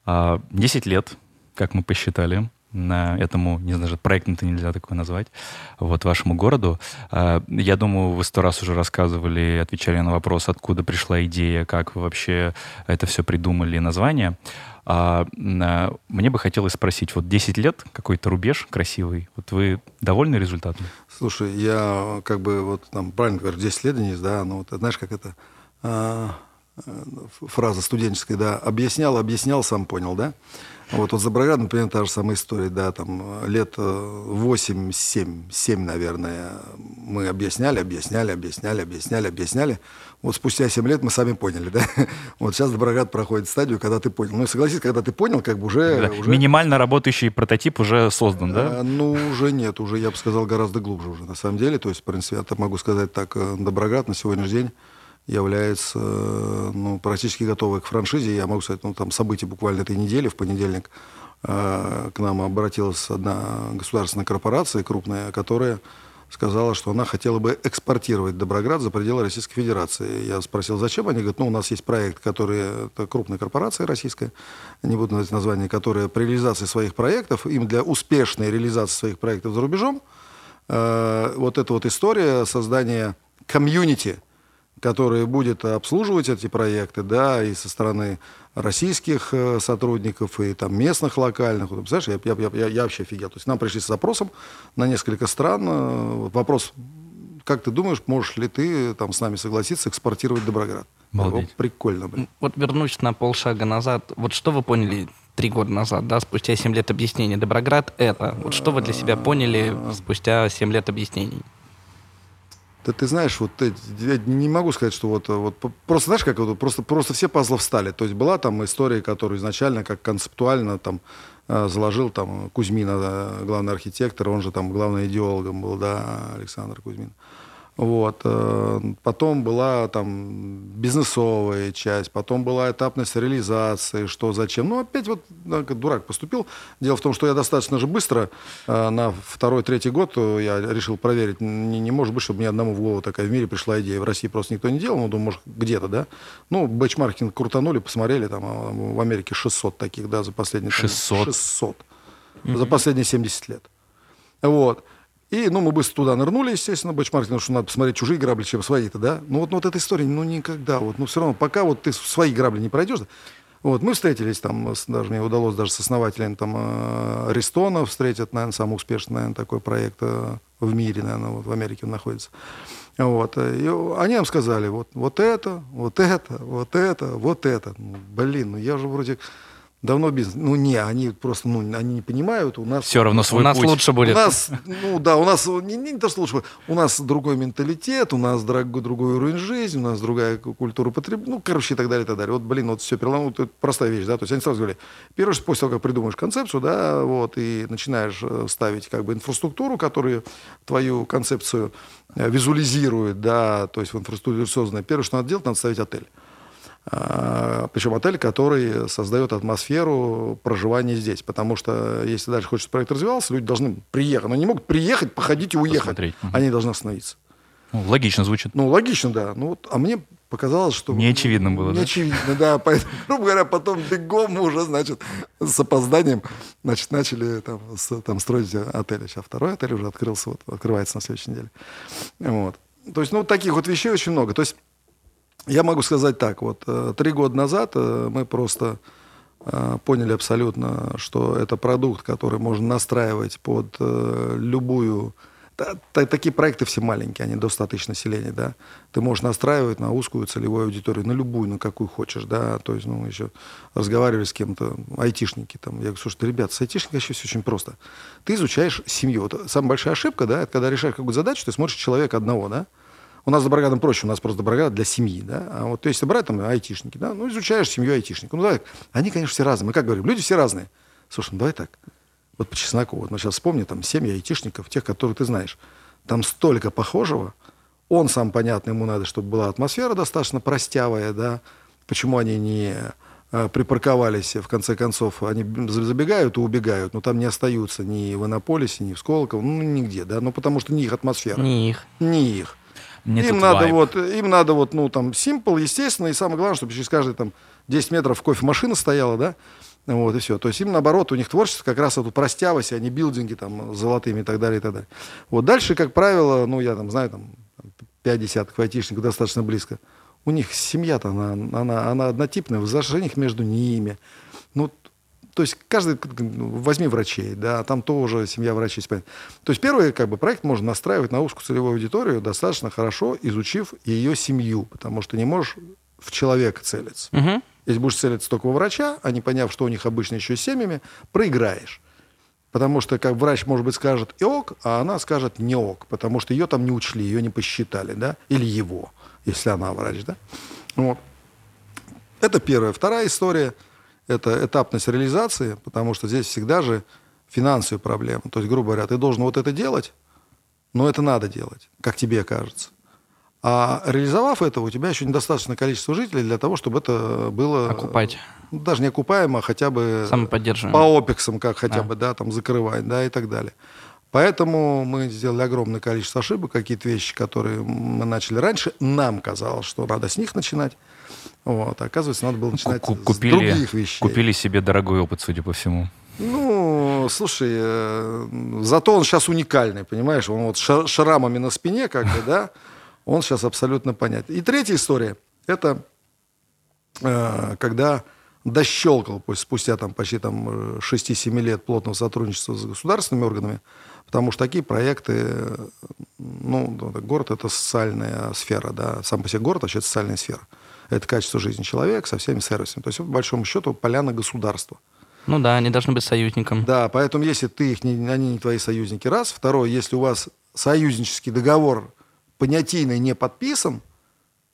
Speaker 2: А, 10 лет, как мы посчитали, на этому, не знаю, проектом-то нельзя такое назвать, вот вашему городу. А, я думаю, вы сто раз уже рассказывали, отвечали на вопрос, откуда пришла идея, как вы вообще это все придумали, название. А, а, мне бы хотелось спросить, вот 10 лет, какой-то рубеж красивый, вот вы довольны результатом?
Speaker 3: Слушай, я как бы вот там правильно говорю, 10 лет, Денис, да, ну вот знаешь, как это а, фраза студенческая, да, объяснял, объяснял, сам понял, да. Вот, вот за Брагад, например, та же самая история, да, там лет 8, 7, 7, наверное, мы объясняли, объясняли, объясняли, объясняли, объясняли. Вот спустя 7 лет мы сами поняли, да. (laughs) Вот сейчас Доброград проходит стадию, когда ты понял. Ну, согласись, когда ты понял, как бы уже...
Speaker 2: Да.
Speaker 3: уже...
Speaker 2: Минимально работающий прототип уже создан, да?
Speaker 3: А, ну, уже нет, уже, я бы сказал, гораздо глубже уже, на самом деле. То есть, в принципе, я могу сказать так, э, Доброград на сегодняшний день является ну, практически готовой к франшизе. Я могу сказать, ну, там события буквально этой недели, в понедельник, э, к нам обратилась одна государственная корпорация крупная, которая сказала, что она хотела бы экспортировать Доброград за пределы Российской Федерации. Я спросил, зачем? Они говорят, ну, у нас есть проект, который, это крупная корпорация российская, не буду называть название, которая при реализации своих проектов, им для успешной реализации своих проектов за рубежом, э, вот эта вот история создания комьюнити – который будет обслуживать эти проекты, да, и со стороны российских э, сотрудников, и там местных, локальных. Вот, представляешь, я, я, я, я вообще офигел. То есть нам пришли с запросом на несколько стран. Э, вопрос, как ты думаешь, можешь ли ты там с нами согласиться экспортировать Доброград?
Speaker 2: Молодец.
Speaker 3: Прикольно, блин.
Speaker 1: Вот вернусь на полшага назад. Вот что вы поняли три года назад, да, спустя семь лет объяснений? Доброград — это. Вот что вы для себя поняли спустя семь лет объяснений?
Speaker 3: Да ты знаешь, вот я не могу сказать, что вот, вот просто знаешь, как вот, просто, просто все пазлы встали. То есть была там история, которую изначально как концептуально там э, заложил там Кузьмина, главный архитектор, он же там главным идеологом был, да, Александр Кузьмин. Вот. Э, потом была там бизнесовая часть, потом была этапность реализации, что зачем. Ну, опять вот как дурак поступил. Дело в том, что я достаточно же быстро э, на второй-третий год э, я решил проверить. Не, не может быть, чтобы ни одному в голову такая в мире пришла идея. В России просто никто не делал, ну, думаю, может, где-то, да. Ну, бэчмаркетинг крутанули, посмотрели, там в Америке 600 таких, да, за последние...
Speaker 2: 600?
Speaker 3: 600. Mm-hmm. За последние 70 лет. Вот. И, ну, мы быстро туда нырнули, естественно, бэчмаркетинг, потому что надо посмотреть чужие грабли, чем свои-то, да. Ну, вот, ну, вот эта история, ну, никогда, вот, ну, все равно, пока вот ты свои грабли не пройдешь, вот, мы встретились там, даже мне удалось даже с основателем там э, Ристона встретить, наверное, самый успешный, наверное, такой проект э, в мире, наверное, вот в Америке он находится. Вот, э, и они нам сказали, вот, вот это, вот это, вот это, вот это. Ну, блин, ну я же вроде давно бизнес. Ну, не, они просто, ну, они не понимают. У нас...
Speaker 2: Все равно свой
Speaker 1: У нас
Speaker 2: путь.
Speaker 1: лучше будет.
Speaker 3: У нас, (laughs) ну, да, у нас, не, не то, что лучше, у нас другой менталитет, у нас другой, другой уровень жизни, у нас другая культура потребления, ну, короче, и так далее, и так далее. Вот, блин, вот все переломано, это простая вещь, да, то есть они сразу говорили, первое, что после того, как придумаешь концепцию, да, вот, и начинаешь э, ставить, как бы, инфраструктуру, которая твою концепцию э, визуализирует, да, то есть в инфраструктуре созданной, первое, что надо делать, надо ставить отель. А, Причем отель, который создает атмосферу проживания здесь. Потому что если дальше хочется проект развивался, люди должны приехать. Но они не могут приехать, походить и уехать.
Speaker 2: Посмотреть.
Speaker 3: Они должны остановиться.
Speaker 2: Ну, логично звучит.
Speaker 3: Ну, логично, да. Ну, вот, а мне показалось, что...
Speaker 2: Не очевидно было,
Speaker 3: Не
Speaker 2: да?
Speaker 3: очевидно, да. (laughs) Поэтому, грубо говоря, потом бегом мы уже, значит, с опозданием, значит, начали там, с, там строить отель. Сейчас второй отель уже открылся, вот, открывается на следующей неделе. Вот. То есть, ну, таких вот вещей очень много. То есть, я могу сказать так, вот э, три года назад э, мы просто э, поняли абсолютно, что это продукт, который можно настраивать под любую... Такие проекты все маленькие, они до 100 тысяч населения, да. Ты можешь настраивать на узкую целевую аудиторию, на любую, на какую хочешь, да. То есть, ну, еще разговаривали с кем-то, айтишники там. Я говорю, слушай, ребят, с айтишниками вообще все очень просто. Ты изучаешь семью. Вот самая большая ошибка, да, это когда решаешь какую-то задачу, ты смотришь человека одного, да. У нас с Доброградом проще, у нас просто Доброград для семьи, да. А вот если брать там айтишники, да, ну, изучаешь семью айтишников. Ну, давай, они, конечно, все разные. Мы как говорим, люди все разные. Слушай, ну, давай так. Вот по чесноку. Вот мы сейчас вспомним там семьи айтишников, тех, которых ты знаешь. Там столько похожего. Он сам, понятно, ему надо, чтобы была атмосфера достаточно простявая, да. Почему они не э, припарковались, в конце концов, они забегают и убегают, но там не остаются ни в Иннополисе, ни в Сколково, ну, нигде, да, ну, потому что не их атмосфера.
Speaker 1: Не их.
Speaker 3: Не их.
Speaker 2: Мне
Speaker 3: им надо
Speaker 2: вайб.
Speaker 3: вот, им надо вот, ну, там, simple, естественно, и самое главное, чтобы через каждые там 10 метров кофемашина стояла, да, Вот, и все. То есть им, наоборот, у них творчество как раз вот простявость, а не билдинги там золотыми и так далее, и так далее. Вот дальше, как правило, ну, я там знаю, там, пять десятков айтишников достаточно близко. У них семья-то, она, она, она однотипная, в отношениях между ними. Ну, то есть каждый, возьми врачей, да, там тоже семья врачей. То есть первый как бы, проект можно настраивать на узкую целевую аудиторию достаточно хорошо, изучив ее семью, потому что не можешь в человека целиться.
Speaker 1: Угу.
Speaker 3: Если будешь целиться только во врача, а не поняв, что у них обычно еще с семьями, проиграешь. Потому что как врач, может быть, скажет и ок, а она скажет не ок, потому что ее там не учли, ее не посчитали, да, или его, если она врач, да. Вот. Это первая. Вторая история – это этапность реализации, потому что здесь всегда же финансовые проблемы. То есть, грубо говоря, ты должен вот это делать, но это надо делать, как тебе кажется. А реализовав это, у тебя еще недостаточное количество жителей для того, чтобы это было...
Speaker 1: Окупать.
Speaker 3: Ну, даже не окупаемо, а хотя бы...
Speaker 1: Самоподдерживаем.
Speaker 3: По опексам, как хотя
Speaker 1: А.
Speaker 3: бы, да, там закрывать, да, и так далее. Поэтому мы сделали огромное количество ошибок, какие-то вещи, которые мы начали раньше. Нам казалось, что надо с них начинать. Вот. А оказывается, надо было начинать
Speaker 2: Ку-
Speaker 3: с
Speaker 2: Купили,
Speaker 3: других вещей.
Speaker 2: купили себе дорогой опыт, судя по всему.
Speaker 3: Ну, слушай, э, зато он сейчас уникальный, понимаешь? Он вот шрамами на спине, как бы, да, (laughs) он сейчас абсолютно понятен. И третья история, это э, когда дощелкал пусть спустя там почти там э, 6-7 лет плотного сотрудничества с государственными органами, потому что такие проекты, э, ну, город это социальная сфера, да, сам по себе город вообще это социальная сфера. Это качество жизни человека со всеми сервисами. То есть, по большому счету, поляна государства.
Speaker 1: Ну да, они должны быть союзником.
Speaker 3: Да, поэтому если ты их не, они не твои союзники, раз. Второе, если у вас союзнический договор понятийный не подписан,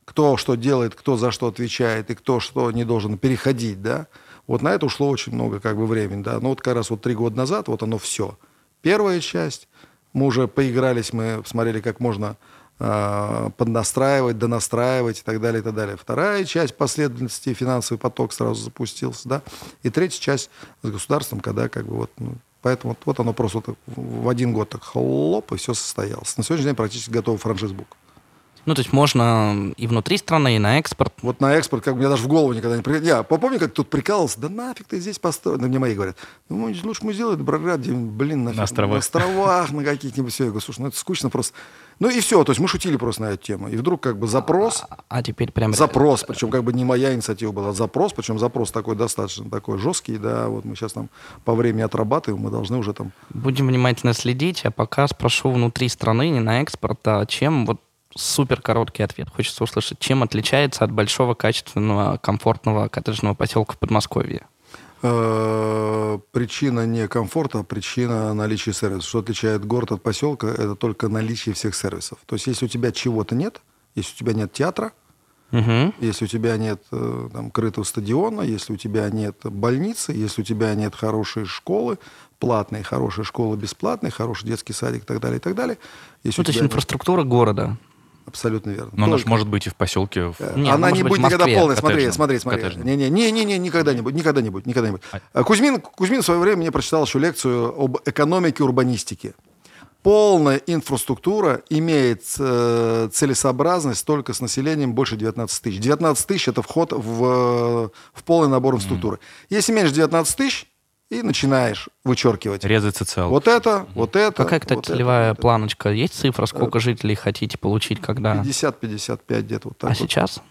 Speaker 3: кто что делает, кто за что отвечает и кто что не должен переходить, да, вот на это ушло очень много как бы времени, да. Ну вот как раз вот три года назад вот оно все. Первая часть, мы уже поигрались, мы посмотрели, как можно поднастраивать, донастраивать и так далее, и так далее. Вторая часть последовательности, финансовый поток сразу запустился, да. И третья часть с государством, когда как бы вот, ну, поэтому вот, вот оно просто вот в один год так хлоп, и все состоялось. На сегодняшний день практически готов франшизбук.
Speaker 1: Ну, то есть можно и внутри страны, и на экспорт.
Speaker 3: Вот на экспорт, как бы мне даже в голову никогда не приходит. Я помню, как тут прикалывался, да нафиг ты здесь построил. Да мне мои говорят, ну, мы- лучше мы сделаем Доброград, где, блин, нафиг,
Speaker 2: На островах.
Speaker 3: на островах, на каких-нибудь. Все, я говорю, слушай, ну это скучно просто. Ну и все, то есть мы шутили просто на эту тему. И вдруг как бы запрос,
Speaker 1: А теперь прям...
Speaker 3: запрос, причем как бы не моя инициатива была, а запрос, причем запрос такой достаточно такой жесткий, да, вот мы сейчас там по времени отрабатываем, мы должны уже там
Speaker 1: Будем внимательно следить, а пока спрошу внутри страны, не на экспорт, а чем, вот супер короткий ответ, хочется услышать, чем отличается от большого, качественного, комфортного коттеджного поселка в Подмосковье?
Speaker 3: Э, Причина не комфорта, а причина наличия сервиса. Что отличает город от поселка, это только наличие всех сервисов. То есть, если у тебя чего-то нет, если у тебя нет театра,
Speaker 1: Угу.
Speaker 3: если у тебя нет э, там, крытого стадиона, если у тебя нет больницы, если у тебя нет хорошей школы, платной, хорошей школы бесплатной, хороший детский садик и так далее, и так далее. Если
Speaker 1: Ну, то есть
Speaker 3: тебя нет-
Speaker 1: инфраструктура города.
Speaker 3: Абсолютно верно.
Speaker 2: Но она ж
Speaker 3: Только-
Speaker 2: может быть и в поселке. в-
Speaker 3: Э,
Speaker 1: Не,
Speaker 3: Она не будет никогда полной. Смотри, смотри, смотри. Не-не-не, никогда не будет, никогда не будет, никогда не будет. А Кузьмин, Кузьмин в свое время мне прочитал еще лекцию об экономике урбанистики. Полная инфраструктура имеет э, целесообразность только с населением больше 19 тысяч. 19 тысяч – это вход в, э, в полный набор инфраструктуры. Если меньше 19 тысяч, и начинаешь вычеркивать.
Speaker 2: Резать социал.
Speaker 3: Вот это, вот это.
Speaker 1: Какая, кстати,
Speaker 3: вот
Speaker 1: целевая
Speaker 3: это.
Speaker 1: планочка? Есть цифра, сколько жителей хотите получить, когда?
Speaker 3: 50-55 где-то вот так
Speaker 1: А
Speaker 3: вот.
Speaker 1: сейчас?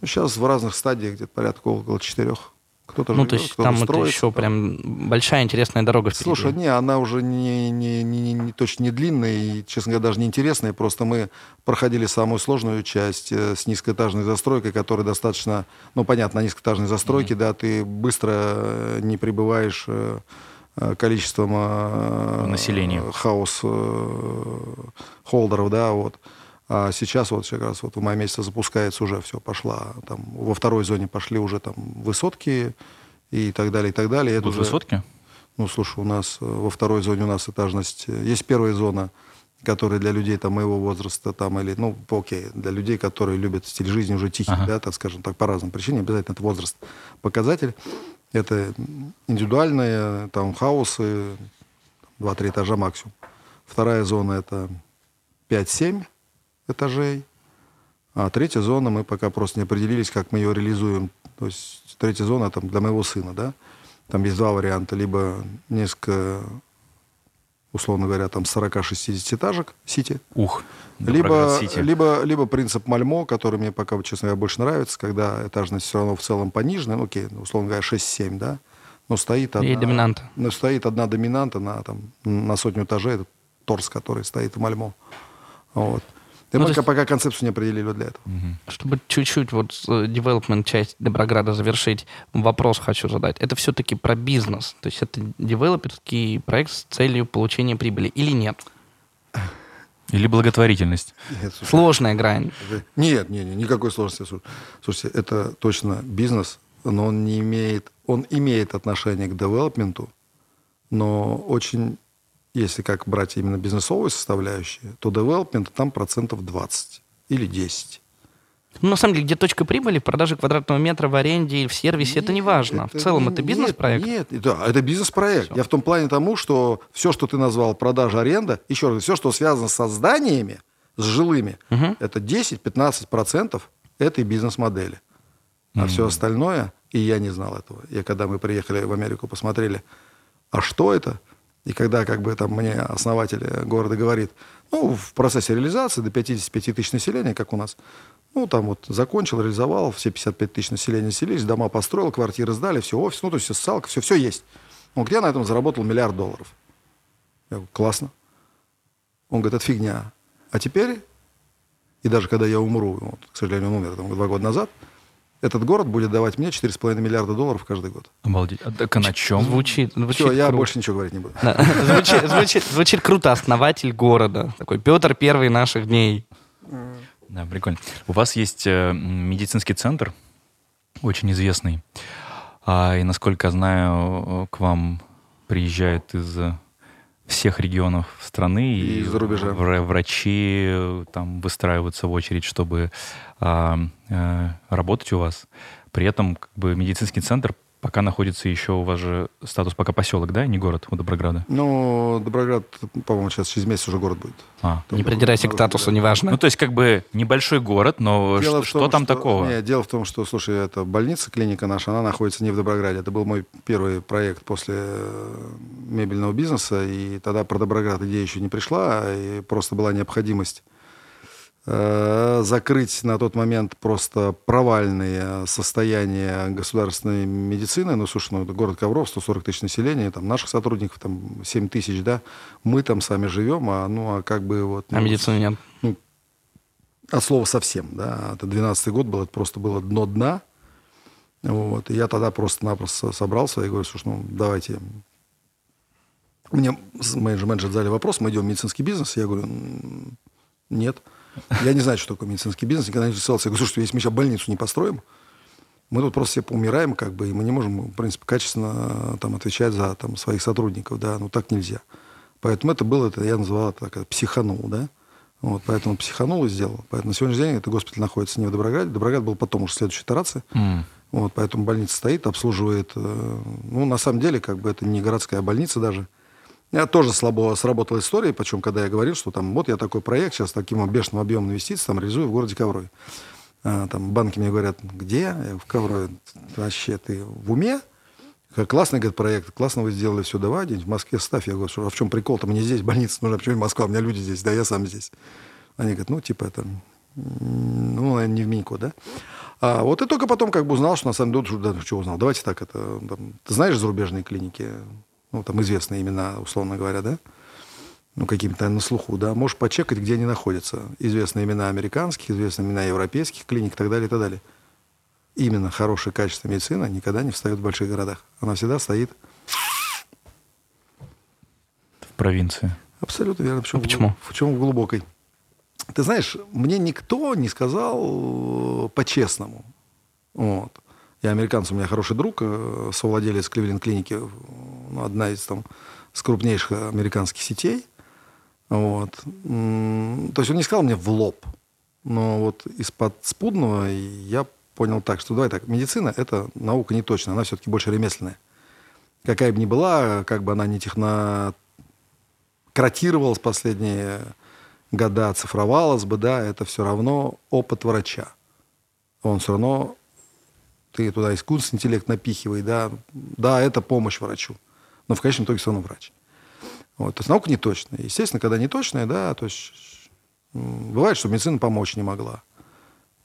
Speaker 3: Ну, сейчас в разных стадиях где-то порядка около четырех. Кто-то
Speaker 1: Ну,
Speaker 3: живет,
Speaker 1: то есть там это
Speaker 3: строится,
Speaker 1: еще
Speaker 3: там.
Speaker 1: прям большая интересная дорога впереди.
Speaker 3: Слушай, не, она уже не, не, не, не- точно не длинная и, честно говоря, даже не интересная. Просто мы проходили самую сложную часть э, с низкоэтажной застройкой, которая достаточно, ну, понятно, на низкоэтажной застройке, да, ты быстро э, не прибываешь э, количеством
Speaker 2: Населения.
Speaker 3: хаос холдеров, да, вот. А сейчас вот как раз вот в мае месяце запускается уже все, пошла там во второй зоне пошли уже там высотки и так далее, и так далее. Это
Speaker 2: Будут
Speaker 3: уже-
Speaker 2: высотки?
Speaker 3: ну, слушай, у нас э, во второй зоне у нас этажность... э, Есть первая зона, которая для людей там, моего возраста, там, или, ну, окей, для людей, которые любят стиль жизни уже тихий,
Speaker 2: Ага.
Speaker 3: да, так скажем так, по разным причинам, обязательно это возраст показатель. Это индивидуальные таунхаусы, 2-3 этажа максимум. Вторая зона – это 5-7 этажей. А третья зона, мы пока просто не определились, как мы ее реализуем. То есть третья зона там для моего сына, да. Там есть два варианта. Либо несколько, условно говоря, там 40-60 этажек Сити.
Speaker 2: Ух,
Speaker 3: Либо,
Speaker 2: Сити.
Speaker 3: либо, либо принцип Мальмо, который мне пока, честно говоря, больше нравится, когда этажность все равно в целом пониженная, ну, окей, условно говоря, 6-7, да, но стоит одна,
Speaker 1: И доминанта.
Speaker 3: но стоит одна доминанта на, там, на сотню этажей, это торс, который стоит в Мальмо. Вот. И
Speaker 1: Ну,
Speaker 3: мы
Speaker 1: есть-
Speaker 3: пока концепцию не определили для этого.
Speaker 1: Чтобы чуть-чуть вот девелопмент часть Доброграда завершить, вопрос хочу задать. Это все-таки про бизнес. То есть это девелоперский проект с целью получения прибыли или нет?
Speaker 2: Или благотворительность.
Speaker 3: Нет, слушай,
Speaker 1: Сложная грань.
Speaker 3: это- нет, нет, нет, никакой сложности. Слу- Слушайте, это точно бизнес, но он не имеет, он имеет отношение к девелопменту, но очень, если как брать именно бизнесовую составляющую, то девелопмент там процентов 20 или 10.
Speaker 1: Ну, на самом деле, где точка прибыли в продаже квадратного метра в аренде или в сервисе, это не важно. В целом, это бизнес-проект.
Speaker 3: Нет, нет, да, это бизнес-проект. Я в том плане тому, что все, что ты назвал продажа, аренда, еще раз, все, что связано со зданиями, с жилыми,
Speaker 1: Мгм.
Speaker 3: это 10-15% этой бизнес-модели. А все остальное, и я не знал этого. И когда мы приехали в Америку, посмотрели, а что это? И когда как бы там мне основатель города говорит, ну, в процессе реализации до 55 тысяч населения, как у нас, ну, там вот закончил, реализовал, все 55 тысяч населения селились, дома построил, квартиры сдали, все, офис, ну, то есть социалка, все, все есть. Он говорит, я на этом заработал миллиард долларов. Я говорю, классно. Он говорит, это фигня. А теперь, и даже когда я умру, вот, к сожалению, он умер там, два года назад, этот город будет давать мне 4,5 миллиарда долларов каждый год.
Speaker 2: Обалдеть. А так а на чем?
Speaker 1: Звучит, звучит
Speaker 3: Все, я
Speaker 1: круто.
Speaker 3: больше ничего говорить не буду.
Speaker 1: Да. (laughs) Звучит, звучит- звучит круто. Основатель города. Такой Петр Первый наших дней.
Speaker 2: Да, прикольно. У вас есть э, медицинский центр, очень известный. А, и, насколько я знаю, к вам приезжают из всех регионов страны.
Speaker 3: И из-за рубежа.
Speaker 2: вра- Врачи э, там выстраиваются в очередь, чтобы работать у вас. При этом как бы, медицинский центр пока находится еще, у вас же статус пока поселок, да, не город у Доброграда?
Speaker 3: Ну, Доброград, по-моему, сейчас через месяц уже город будет.
Speaker 2: А.
Speaker 1: Не придирайся к статусу, неважно.
Speaker 2: Ну, то есть, как бы небольшой город, но
Speaker 3: Дело
Speaker 2: что,
Speaker 3: том,
Speaker 2: что там
Speaker 3: что-
Speaker 2: такого?
Speaker 3: Нет, дело в том, что, слушай, это больница, клиника наша, она находится не в Доброграде. Это был мой первый проект после э, мебельного бизнеса, и тогда про Доброград идея еще не пришла, и просто была необходимость э, закрыть на тот момент просто провальные состояния государственной медицины. Ну, слушай, ну, это город Ковров, 140 тысяч населения, там наших сотрудников там 7 тысяч, да. Мы там сами живем, а ну, а как бы вот...
Speaker 1: А
Speaker 3: ну,
Speaker 1: медицины нет.
Speaker 3: от слова совсем, да. Это 12 год был, это просто было дно дна. Вот. И я тогда просто-напросто собрался и говорю, слушай, ну, давайте. Мне менеджер, менеджер задали вопрос, мы идем в медицинский бизнес. Я говорю, «М, нет. Я не знаю, что такое медицинский бизнес, никогда не интересовался. Я говорю, слушай, если мы сейчас больницу не построим, мы тут просто все поумираем, как бы, и мы не можем, в принципе, качественно э, там, отвечать за там, своих сотрудников, да, ну так нельзя. Поэтому это было, это я называл это так, психанул, да. Вот, поэтому психанул и сделал. Поэтому на сегодняшний день этот госпиталь находится не в Доброграде. Доброград был потом уже следующая итерация.
Speaker 2: М.
Speaker 3: Вот, поэтому больница стоит, обслуживает. э, Ну, на самом деле, как бы это не городская больница даже. Я тоже слабо сработала история, причем, когда я говорил, что там, вот я такой проект сейчас таким бешеным объемом инвестиций там реализую в городе Коврове. А, там банки мне говорят, где? Я в Коврове. Вообще ты в уме? Классный, говорит, проект, классно вы сделали все, давай где-нибудь в Москве ставь. Я говорю, а в чем прикол-то? Мне здесь больница нужна, почему Москва? У меня люди здесь, да, я сам здесь. Они говорят, ну, типа это, ну, наверное, не в Минько, да? А вот и только потом как бы узнал, что на самом деле, да, что узнал, давайте так, это, там, ты знаешь зарубежные клиники, ну, там известные имена, условно говоря, да? Ну, какими-то на слуху, да? Можешь почекать, где они находятся. Известные имена американских, известные имена европейских клиник и так далее, и так далее. Именно хорошая качественная медицина никогда не встает в больших городах. Она всегда стоит
Speaker 2: В провинции.
Speaker 3: Абсолютно верно. Причем
Speaker 1: А почему?
Speaker 3: В, чем в глубокой. Ты знаешь, мне никто не сказал э, по-честному. Вот. Я американец, у меня хороший друг, э, совладелец Кливленд клиники, э, ну, одна из там с крупнейших американских сетей. Вот. То есть он не сказал мне в лоб. Но вот из-под спудного я понял так, что давай так, медицина – это наука не точная, она все-таки больше ремесленная. Какая бы ни была, как бы она не техно кротировалась последние года, цифровалась бы, да, это все равно опыт врача. Он все равно ты туда искусственный интеллект напихивай, да, да, это помощь врачу, но в конечном итоге все равно врач. Вот, то есть наука не точная. Естественно, когда не точная, да, то есть бывает, что медицина помочь не могла.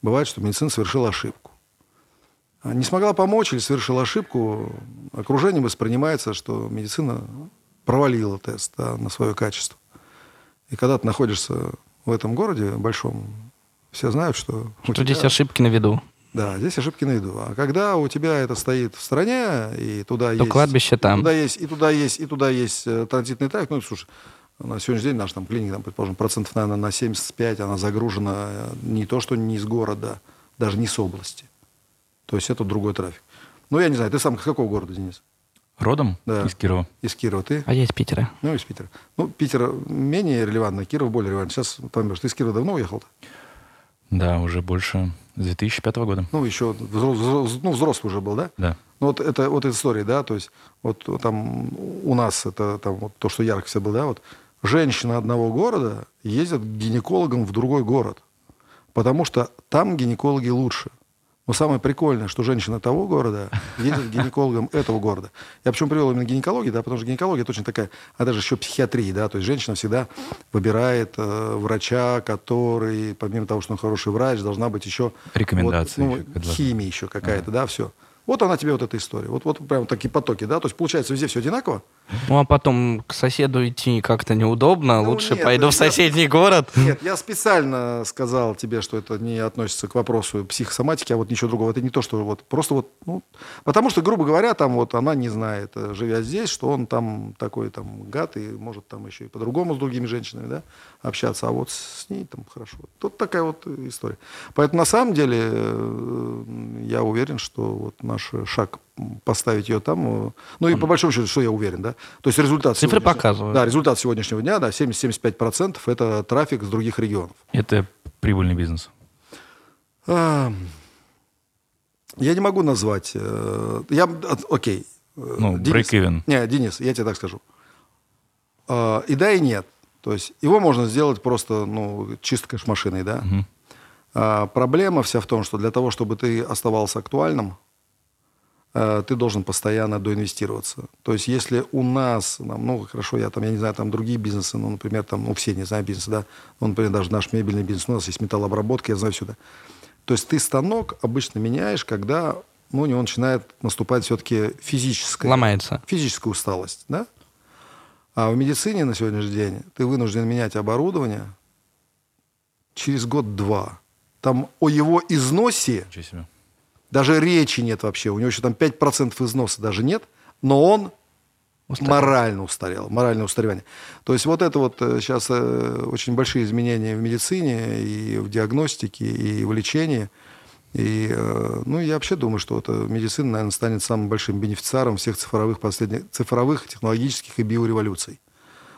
Speaker 3: Бывает, что медицина совершила ошибку. А не смогла помочь или совершила ошибку, окружение воспринимается, что медицина провалила тест да, на свое качество. И когда ты находишься в этом городе большом, все знают, что...
Speaker 1: Что тебя... здесь ошибки на виду.
Speaker 3: Да, здесь ошибки на виду. А когда у тебя это стоит в стране, и туда То есть...
Speaker 1: кладбище там.
Speaker 3: Туда есть, и туда есть, и туда есть э, транзитный тракт. Ну, слушай, на сегодняшний день наша там клиника, там, предположим, процентов, наверное, на 75 она загружена э, не то, что не из города, даже не с области. То есть это другой трафик. Ну, я не знаю, ты сам из какого города, Денис?
Speaker 2: Родом?
Speaker 3: Да.
Speaker 2: Из Кирова.
Speaker 3: Из Кирова. Ты?
Speaker 1: А я из Питера.
Speaker 3: Ну, из Питера. Ну, Питер менее релевантно, Киров более релевантно. Сейчас поймешь, ты из Кирова давно уехал-то?
Speaker 2: Да, уже больше с 2005 года.
Speaker 3: Ну, еще взрослый, ну, взрослый уже был, да?
Speaker 2: Да.
Speaker 3: Ну, вот это вот история, да, то есть вот там у нас это там вот то, что ярко все было, да, вот женщина одного города ездят к гинекологам в другой город, потому что там гинекологи лучше. Но самое прикольное, что женщина того города едет к гинекологам этого города. Я почему привел именно гинекологию, да, потому что гинекология точно такая, а даже еще психиатрия, да, то есть женщина всегда выбирает э, врача, который, помимо того, что он хороший врач, должна быть еще...
Speaker 2: Рекомендации.
Speaker 3: Вот, ну, химия еще какая-то, да, все. Вот она тебе вот эта история. Вот, вот прям такие потоки, да? То есть получается везде все одинаково.
Speaker 1: Ну а потом к соседу идти как-то неудобно. Ну, Лучше нет, пойду в соседний
Speaker 3: я,
Speaker 1: город.
Speaker 3: Нет, я специально сказал тебе, что это не относится к вопросу психосоматики, а вот ничего другого. Это не то, что вот просто вот, ну, потому что, грубо говоря, там вот она не знает, э, живя здесь, что он там такой там гад и может там еще и по-другому с другими женщинами, да, общаться, а вот с ней там хорошо. Тут такая вот история. Поэтому на самом деле э, я уверен, что вот наш шаг поставить ее там. Э, ну и по большому счету, что я уверен, да? То есть результат...
Speaker 1: Цифры показывают.
Speaker 3: Да, результат сегодняшнего дня, да, 70-75% это трафик с других регионов.
Speaker 2: Это прибыльный бизнес?
Speaker 3: А, я не могу назвать... Э, я, окей.
Speaker 2: Ну, break-even.
Speaker 3: Не, Денис, я тебе так скажу. А, и да, и нет. То есть его можно сделать просто, ну, чисто кэш-машиной, да? Угу. А, проблема вся в том, что для того, чтобы ты оставался актуальным, Э, ты должен постоянно доинвестироваться. То есть если у нас, ну хорошо, я там, я не знаю, там другие бизнесы, ну, например, там, ну, все, не знаю, бизнесы, да, ну, например, даже наш мебельный бизнес, у нас есть металлообработка, я знаю сюда. То есть ты станок обычно меняешь, когда, ну, у него начинает наступать все-таки физическая...
Speaker 1: Ломается.
Speaker 3: Физическая усталость, да? А в медицине на сегодняшний день ты вынужден менять оборудование через год-два. Там о его износе... Даже речи нет вообще. У него еще там 5% износа даже нет. Но он устарел. морально устарел. Моральное устаревание. То есть вот это вот сейчас э, э, очень большие изменения в медицине и в диагностике, и в лечении. И, э, ну, я вообще думаю, что это медицина, наверное, станет самым большим бенефициаром всех цифровых, последних, цифровых технологических и биореволюций.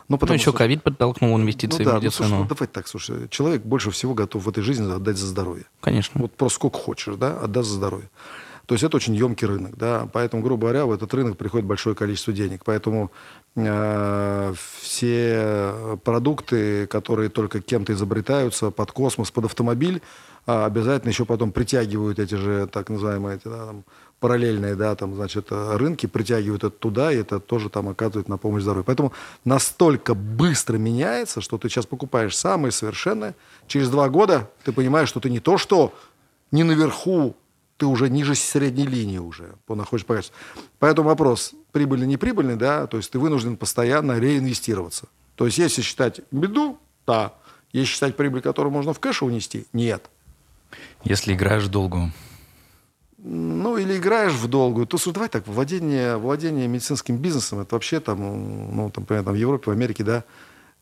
Speaker 1: Ну, потому ну еще ковид подтолкнул инвестиции ну, да, в медицину.
Speaker 3: Ну, слушай, ну, давай так, слушай, человек больше всего готов в этой жизни отдать за здоровье.
Speaker 1: Конечно.
Speaker 3: Вот просто сколько хочешь, да, отдаст за здоровье. То есть это очень емкий рынок, да, поэтому, грубо говоря, в этот рынок приходит большое количество денег, поэтому э, все продукты, которые только кем-то изобретаются под космос, под автомобиль, э, обязательно еще потом притягивают эти же так называемые эти, да, там, параллельные, да, там, значит, рынки притягивают это туда, и это тоже там оказывает на помощь здоровью. Поэтому настолько быстро меняется, что ты сейчас покупаешь самое совершенное, через два года ты понимаешь, что ты не то что не наверху, ты уже ниже средней линии уже по качеству. Поэтому вопрос, прибыльный, не прибыльный, да, то есть ты вынужден постоянно реинвестироваться. То есть если считать беду, да, если считать прибыль, которую можно в кэш унести, нет.
Speaker 2: Если играешь в долгу,
Speaker 3: ну, или играешь в долгую, то давай так, владение, владение медицинским бизнесом, это вообще там, ну, там, например, там, в Европе, в Америке, да,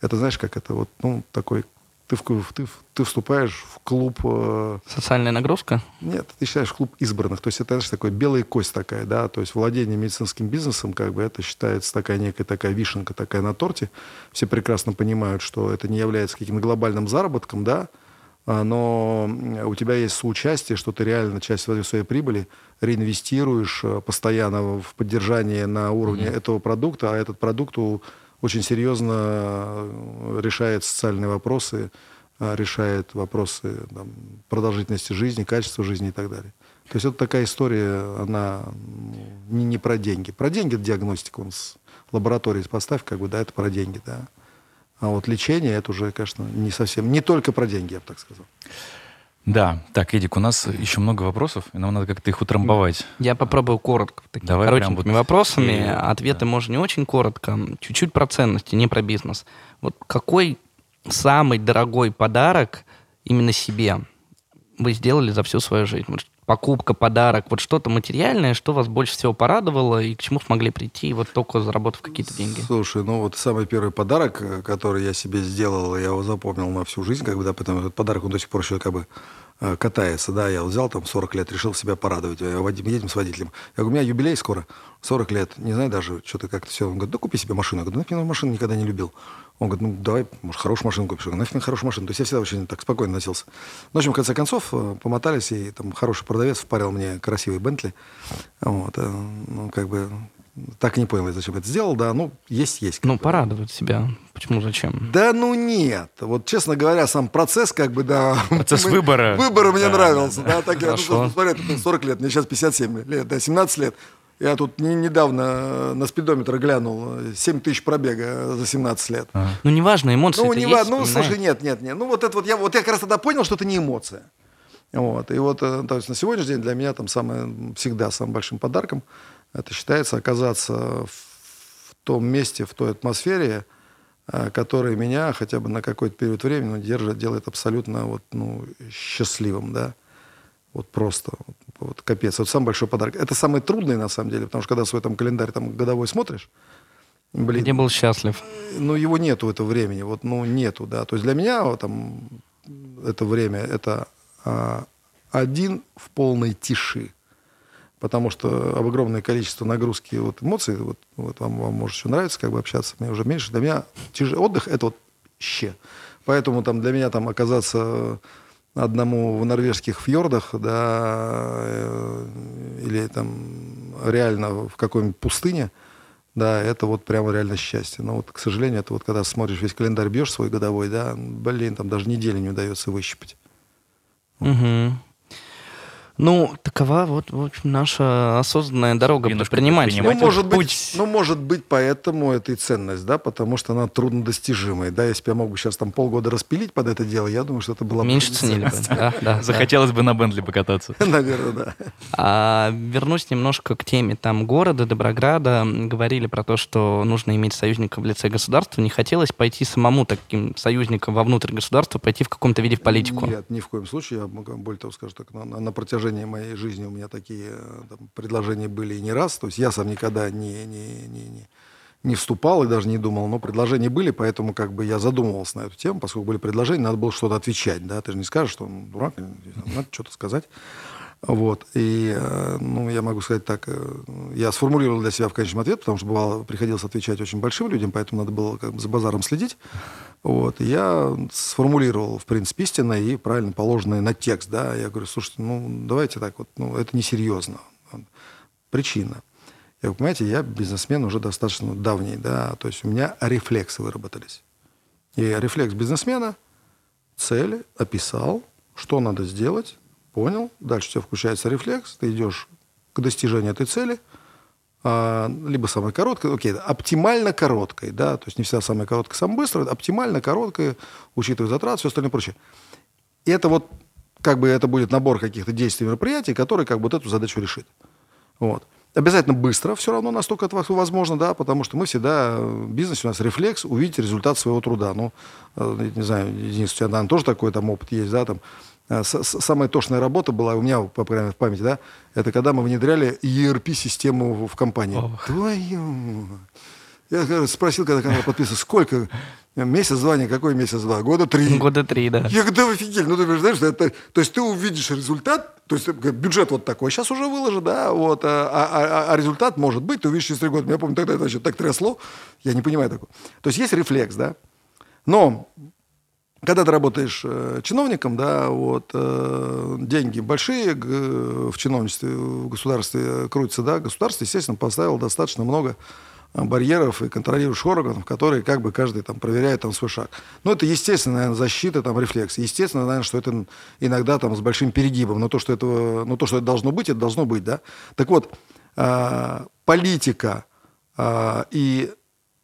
Speaker 3: это знаешь, как это вот, ну, такой, ты, в, ты, ты вступаешь в клуб... Э,
Speaker 1: Социальная нагрузка?
Speaker 3: Нет, ты считаешь клуб избранных, то есть это, знаешь, такой белая кость такая, да, то есть владение медицинским бизнесом, как бы, это считается такая некая такая вишенка такая на торте, все прекрасно понимают, что это не является каким-то глобальным заработком, да, но у тебя есть соучастие, что ты реально часть своей, прибыли реинвестируешь э, постоянно в поддержание на уровне mm-hmm. этого продукта, а этот продукт очень серьезно э, решает социальные вопросы, э, решает вопросы там, продолжительности жизни, качества жизни и так далее. То есть это такая история, она не, не про деньги. Про деньги диагностика, он с лаборатории поставь, как бы, да, это про деньги, да. А вот лечение, это уже, конечно, не совсем, не только про деньги, я бы так сказал.
Speaker 2: Да, так, Эдик, у нас еще много вопросов, и нам надо как-то их утрамбовать.
Speaker 1: Я попробую коротко, такими Давай коротенькими вот вопросами. И, Ответы да. можно не очень коротко, чуть-чуть про ценности, не про бизнес. Вот какой самый дорогой подарок именно себе вы сделали за всю свою жизнь? Может, покупка, подарок, вот что-то материальное, что вас больше всего порадовало и к чему смогли прийти, вот только заработав какие-то деньги?
Speaker 3: Слушай, ну вот самый первый подарок, э, который я себе сделал, я его запомнил на всю жизнь, как бы, да, потому этот подарок, он до сих пор еще как бы катается, да, я взял там 40 лет, решил себя порадовать, я едем с водителем. Я говорю, у меня юбилей скоро, 40 лет, не знаю даже, что-то как-то все. Он говорит, да купи себе машину. Я говорю, нафиг машину никогда не любил. Он говорит, ну давай, может, хорошую машину купишь. Я говорю, нафиг хорошую машину. То есть я всегда очень так спокойно носился. Ну, в общем, в конце концов, э, помотались, и там хороший продавец впарил мне красивый Бентли. Вот, э, ну, как бы так и не понял, зачем это сделал, да, ну, есть-есть.
Speaker 1: Ну, порадовать себя. Почему, зачем?
Speaker 3: Да, ну, нет. Вот, честно говоря, сам процесс, как бы, да...
Speaker 2: Процесс (laughs) выбора.
Speaker 3: Выбора мне нравился, да, так я, ну, смотри, 40 лет, мне сейчас 57 лет, да, 17 лет. Я тут не, недавно на спидометр глянул. 7 тысяч пробега за 17 лет.
Speaker 1: Ага. Ну, неважно, эмоции
Speaker 3: Ну,
Speaker 1: не есть,
Speaker 3: ну слушай, нет, нет, нет. Ну, вот это вот я, вот я как раз тогда понял, что это не эмоция. Вот. И вот э, то есть на сегодняшний день для меня там самое, всегда самым большим подарком это считается оказаться в том месте, в той атмосфере, э, которая меня хотя бы на какой-то период времени ну, держит, делает абсолютно вот, ну, счастливым, да. Вот просто, вот, вот капец. Вот самый большой подарок. Это самый трудный, на самом деле, потому что когда свой там календарь там годовой смотришь,
Speaker 1: блин. Где был счастлив?
Speaker 3: Ну, его нету этого времени, вот, ну, нету, да. То есть для меня вот, там это время, это а, один в полной тиши. Потому что об огромное количество нагрузки вот, эмоций, вот, вот вам, вам может еще нравится как бы общаться, мне уже меньше. Для меня тяж... отдых – это вот ще. Поэтому там, для меня там оказаться одному в норвежских фьордах, да, э, или там реально в какой-нибудь пустыне, да, это вот прямо реально счастье. Но вот, к сожалению, это вот когда смотришь весь календарь, бьешь свой годовой, да, блин, там даже недели не удается выщипать.
Speaker 1: Угу. Ну, такова вот, в общем, наша осознанная дорога предпринимателя.
Speaker 3: Ну, может быть, ну, может быть, поэтому это и ценность, да, потому что она труднодостижимая. Да, если бы я мог бы сейчас там полгода распилить под это дело, я думаю, что это было
Speaker 1: Меньше ценили бы. Да,
Speaker 2: да, Захотелось бы на Бентли покататься. (laughs)
Speaker 3: Наверное, да.
Speaker 1: А, вернусь немножко к теме там города, Доброграда. Говорили про то, что нужно иметь союзника в лице государства. Не хотелось пойти самому таким союзником вовнутрь государства, пойти в каком-то виде в политику?
Speaker 3: Нет, ни в коем случае. Я более того скажу так, на, на протяжении протяжении моей жизни у меня такие э, там, предложения были не раз. То есть я сам никогда не, не, не, не, не вступал и даже не думал, но предложения были, поэтому как бы я задумывался на эту тему, поскольку были предложения, надо было что-то отвечать, да, ты же не скажешь, что он дурак, надо что-то сказать. Вот, и, э, ну, я могу сказать так, э, я сформулировал для себя в конечном ответ, потому что бывало, приходилось отвечать очень большим людям, поэтому надо было как бы за базаром следить. Вот, я сформулировал, в принципе, истинное и правильно положенное на текст, да, я говорю, слушайте, ну, давайте так вот, ну, это несерьезно. Причина. Я, вы понимаете, я бизнесмен уже достаточно давний, да, то есть у меня рефлексы выработались. И рефлекс бизнесмена, цели, описал, что надо сделать, понял, дальше у тебя включается рефлекс, ты идешь к достижению этой цели – а, либо самой короткой, окей, оптимально короткой, да, то есть не всегда самая короткая, самая быстрая, оптимально короткая, учитывая затраты, все остальное прочее. И это вот, как бы это будет набор каких-то действий, мероприятий, которые как бы вот эту задачу решит. Вот. Обязательно быстро, все равно настолько это возможно, да, потому что мы всегда, в бизнесе у нас рефлекс увидеть результат своего труда. Ну, э, не знаю, Денис, у тебя, наверное, тоже такой там опыт есть, да, там, Э, самая тошная работа была у меня, по крайней мере, в памяти, да, это когда мы внедряли ERP-систему в компании. Oh. Твою... Я спросил, когда канал подписывался, сколько месяц-два, не какой месяц-два, года три.
Speaker 1: Года три, да.
Speaker 3: Я говорю, да офигеть, ну ты знаешь, это, то есть ты увидишь результат, то есть бюджет вот такой, сейчас уже выложен, да, вот, а, а, а, а результат может быть, ты увидишь через три года. Я помню, тогда это значит, так трясло, я не понимаю такого. То есть есть рефлекс, да, но когда ты работаешь э, чиновником, да, вот, э, деньги большие в чиновничестве, в государстве крутятся, да, государство, естественно, поставило достаточно много барьеров и контролирующих органов, которые как бы каждый там проверяет там свой шаг. Ну, это естественно, наверное, защита, там, рефлекс. Естественно, наверное, что это иногда там с большим перегибом, но то, что, этого, но то, что это должно быть, это должно быть, да. Так вот, э, политика э, и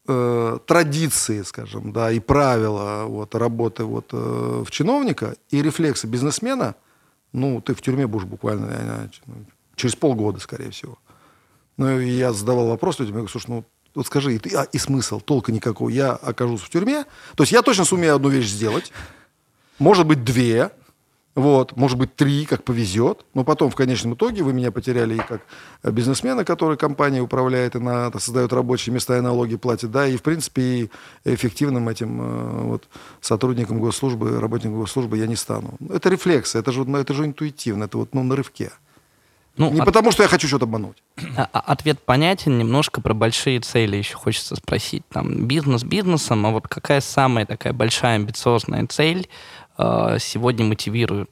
Speaker 3: э, традиции, скажем, да, и правила вот, работы вот, э, в чиновника и рефлексы бизнесмена, ну, ты в тюрьме будешь буквально через полгода, скорее всего. Ну, я задавал вопрос людям, я говорю, слушай, ну, вот скажи, и, ты, а, и смысл, толка никакого. Я окажусь в тюрьме, то есть я точно сумею одну вещь сделать, может быть, две, вот, может быть, три, как повезет. Но потом, в конечном итоге, вы меня потеряли и как бизнесмена, который компанией управляет и на, создает рабочие места и налоги платит, да, и, в принципе, и эффективным этим э, вот, сотрудником госслужбы, работником госслужбы я не стану. Это рефлексы, это же, это же интуитивно, это вот ну, на рывке. Ну, не от... потому, что я хочу что-то обмануть.
Speaker 1: А, а, ответ понятен, немножко про большие цели еще хочется спросить. Там бизнес бизнесом, а вот какая самая такая большая амбициозная цель э, сегодня мотивирует?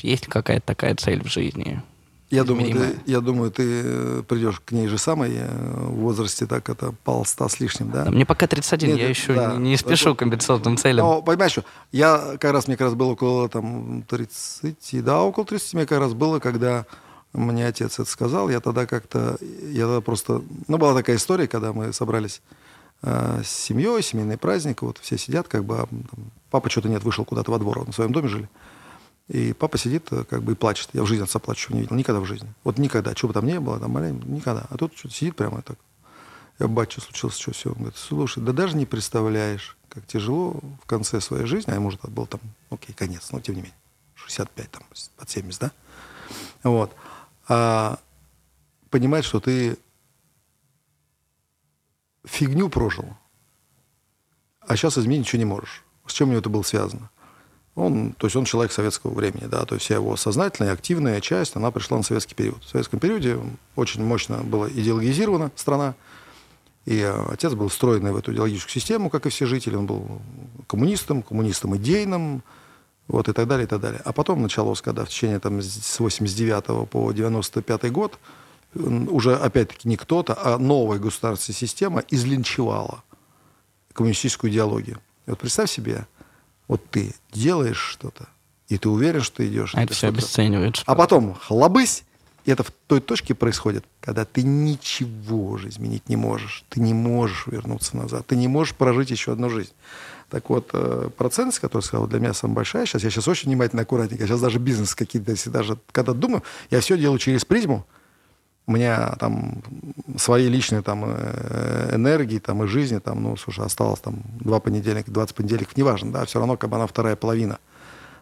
Speaker 1: Есть ли какая-то такая цель в жизни?
Speaker 3: Я думаю, ты, я думаю, ты э, придешь к ней же самой э, в возрасте, так это полста с лишним, да?
Speaker 1: да мне пока 31, Нет, я еще да, не, не спешу к амбициозным целям. Но,
Speaker 3: понимаешь, что я как раз, мне как раз было около там 30, да, около 30 мне как раз было, когда мне отец это сказал, я тогда как-то, я тогда просто, ну, была такая история, когда мы собрались э, с семьей, семейный праздник, вот все сидят, как бы, а, там, папа что-то нет, вышел куда-то во двор, на своем доме жили, и папа сидит, э, как бы, и плачет. Я в жизни отца плачущего не видел, никогда в жизни. Вот никогда, что бы там ни было, там, маленький, никогда. А тут что-то сидит прямо так. Я, батя, случилось что, все. Он говорит, слушай, да даже не представляешь, как тяжело в конце своей жизни, а ему уже был там, окей, конец, но тем не менее, 65, там, под 70, да? Вот а понимать, что ты фигню прожил, а сейчас изменить ничего не можешь. С чем у него это было связано? Он, то есть он человек советского времени, да, то есть вся его сознательная, активная часть, она пришла на советский период. В советском периоде очень мощно была идеологизирована страна, и отец был встроенный в эту идеологическую систему, как и все жители. Он был коммунистом, коммунистом идейным, вот, и так далее, и так далее. А потом началось, когда в течение там, с 89 по 95 год уже, опять-таки, не кто-то, а новая государственная система излинчевала коммунистическую идеологию. И вот представь себе, вот ты делаешь что-то, и ты уверен, что ты идешь.
Speaker 1: А это все обесценивает.
Speaker 3: А потом хлобысь, и это в той точке происходит, когда ты ничего уже изменить не можешь. Ты не можешь вернуться назад. Ты не можешь прожить еще одну жизнь. Так вот, э, процентность, которую сказал, для меня самая большая сейчас. Я сейчас очень внимательно, аккуратненько. Сейчас даже бизнес какие-то, если даже когда думаю, я все делаю через призму. У меня там свои личные там э, энергии там и жизни там, ну, слушай, осталось там два понедельника, 20 понедельников, неважно, да, все равно как бы она вторая половина.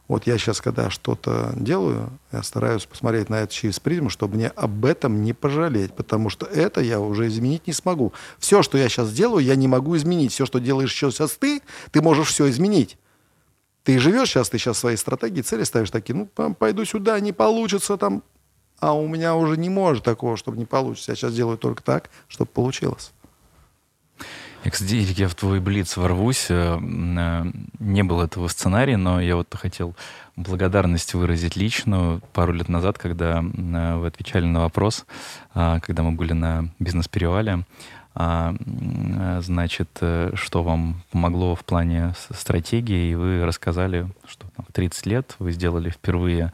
Speaker 3: Вот я сейчас, когда что-то делаю, я стараюсь посмотреть на это через призму, чтобы мне об этом не пожалеть, потому что это я уже изменить не смогу. Все, что я сейчас делаю, я не могу изменить. Все, что делаешь сейчас ты, ты можешь все изменить. Ты живешь сейчас, ты сейчас свои стратегии, цели ставишь такие, ну, пойду сюда, не получится там, а у меня уже не может такого, чтобы не получится. Я сейчас делаю только так, чтобы получилось.
Speaker 2: Кстати, я в твой блиц ворвусь. Э, э, не было этого сценария, но я вот хотел благодарность выразить личную. Пару лет назад, когда э, вы отвечали на вопрос, когда мы были на бизнес-перевале, значит, что вам помогло в плане стратегии, и вы рассказали, что в 30 лет вы сделали впервые а,